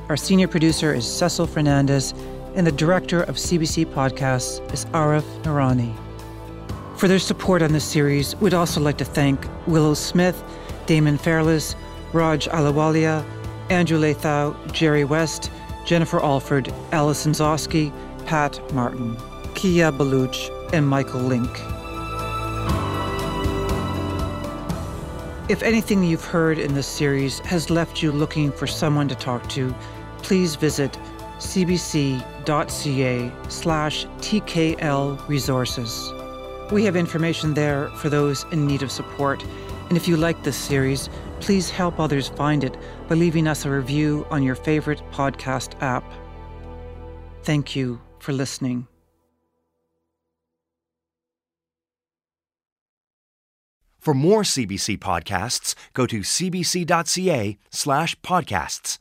[SPEAKER 2] Our senior producer is Cecil Fernandez, and the director of CBC Podcasts is Arif Noorani. For their support on this series, we'd also like to thank Willow Smith, Damon Fairless, Raj Ahluwalia, Andrew Lathau, Jerry West, Jennifer Alford, Allison Zosky, Pat Martin, Kia Baluch, and Michael Lynk. If anything you've heard in this series has left you looking for someone to talk to, please visit cbc.ca slash TKL resources. We have information there for those in need of support. And if you like this series, please help others find it by leaving us a review on your favorite podcast app. Thank you for listening.
[SPEAKER 1] For more CBC podcasts, go to cbc.ca slash podcasts.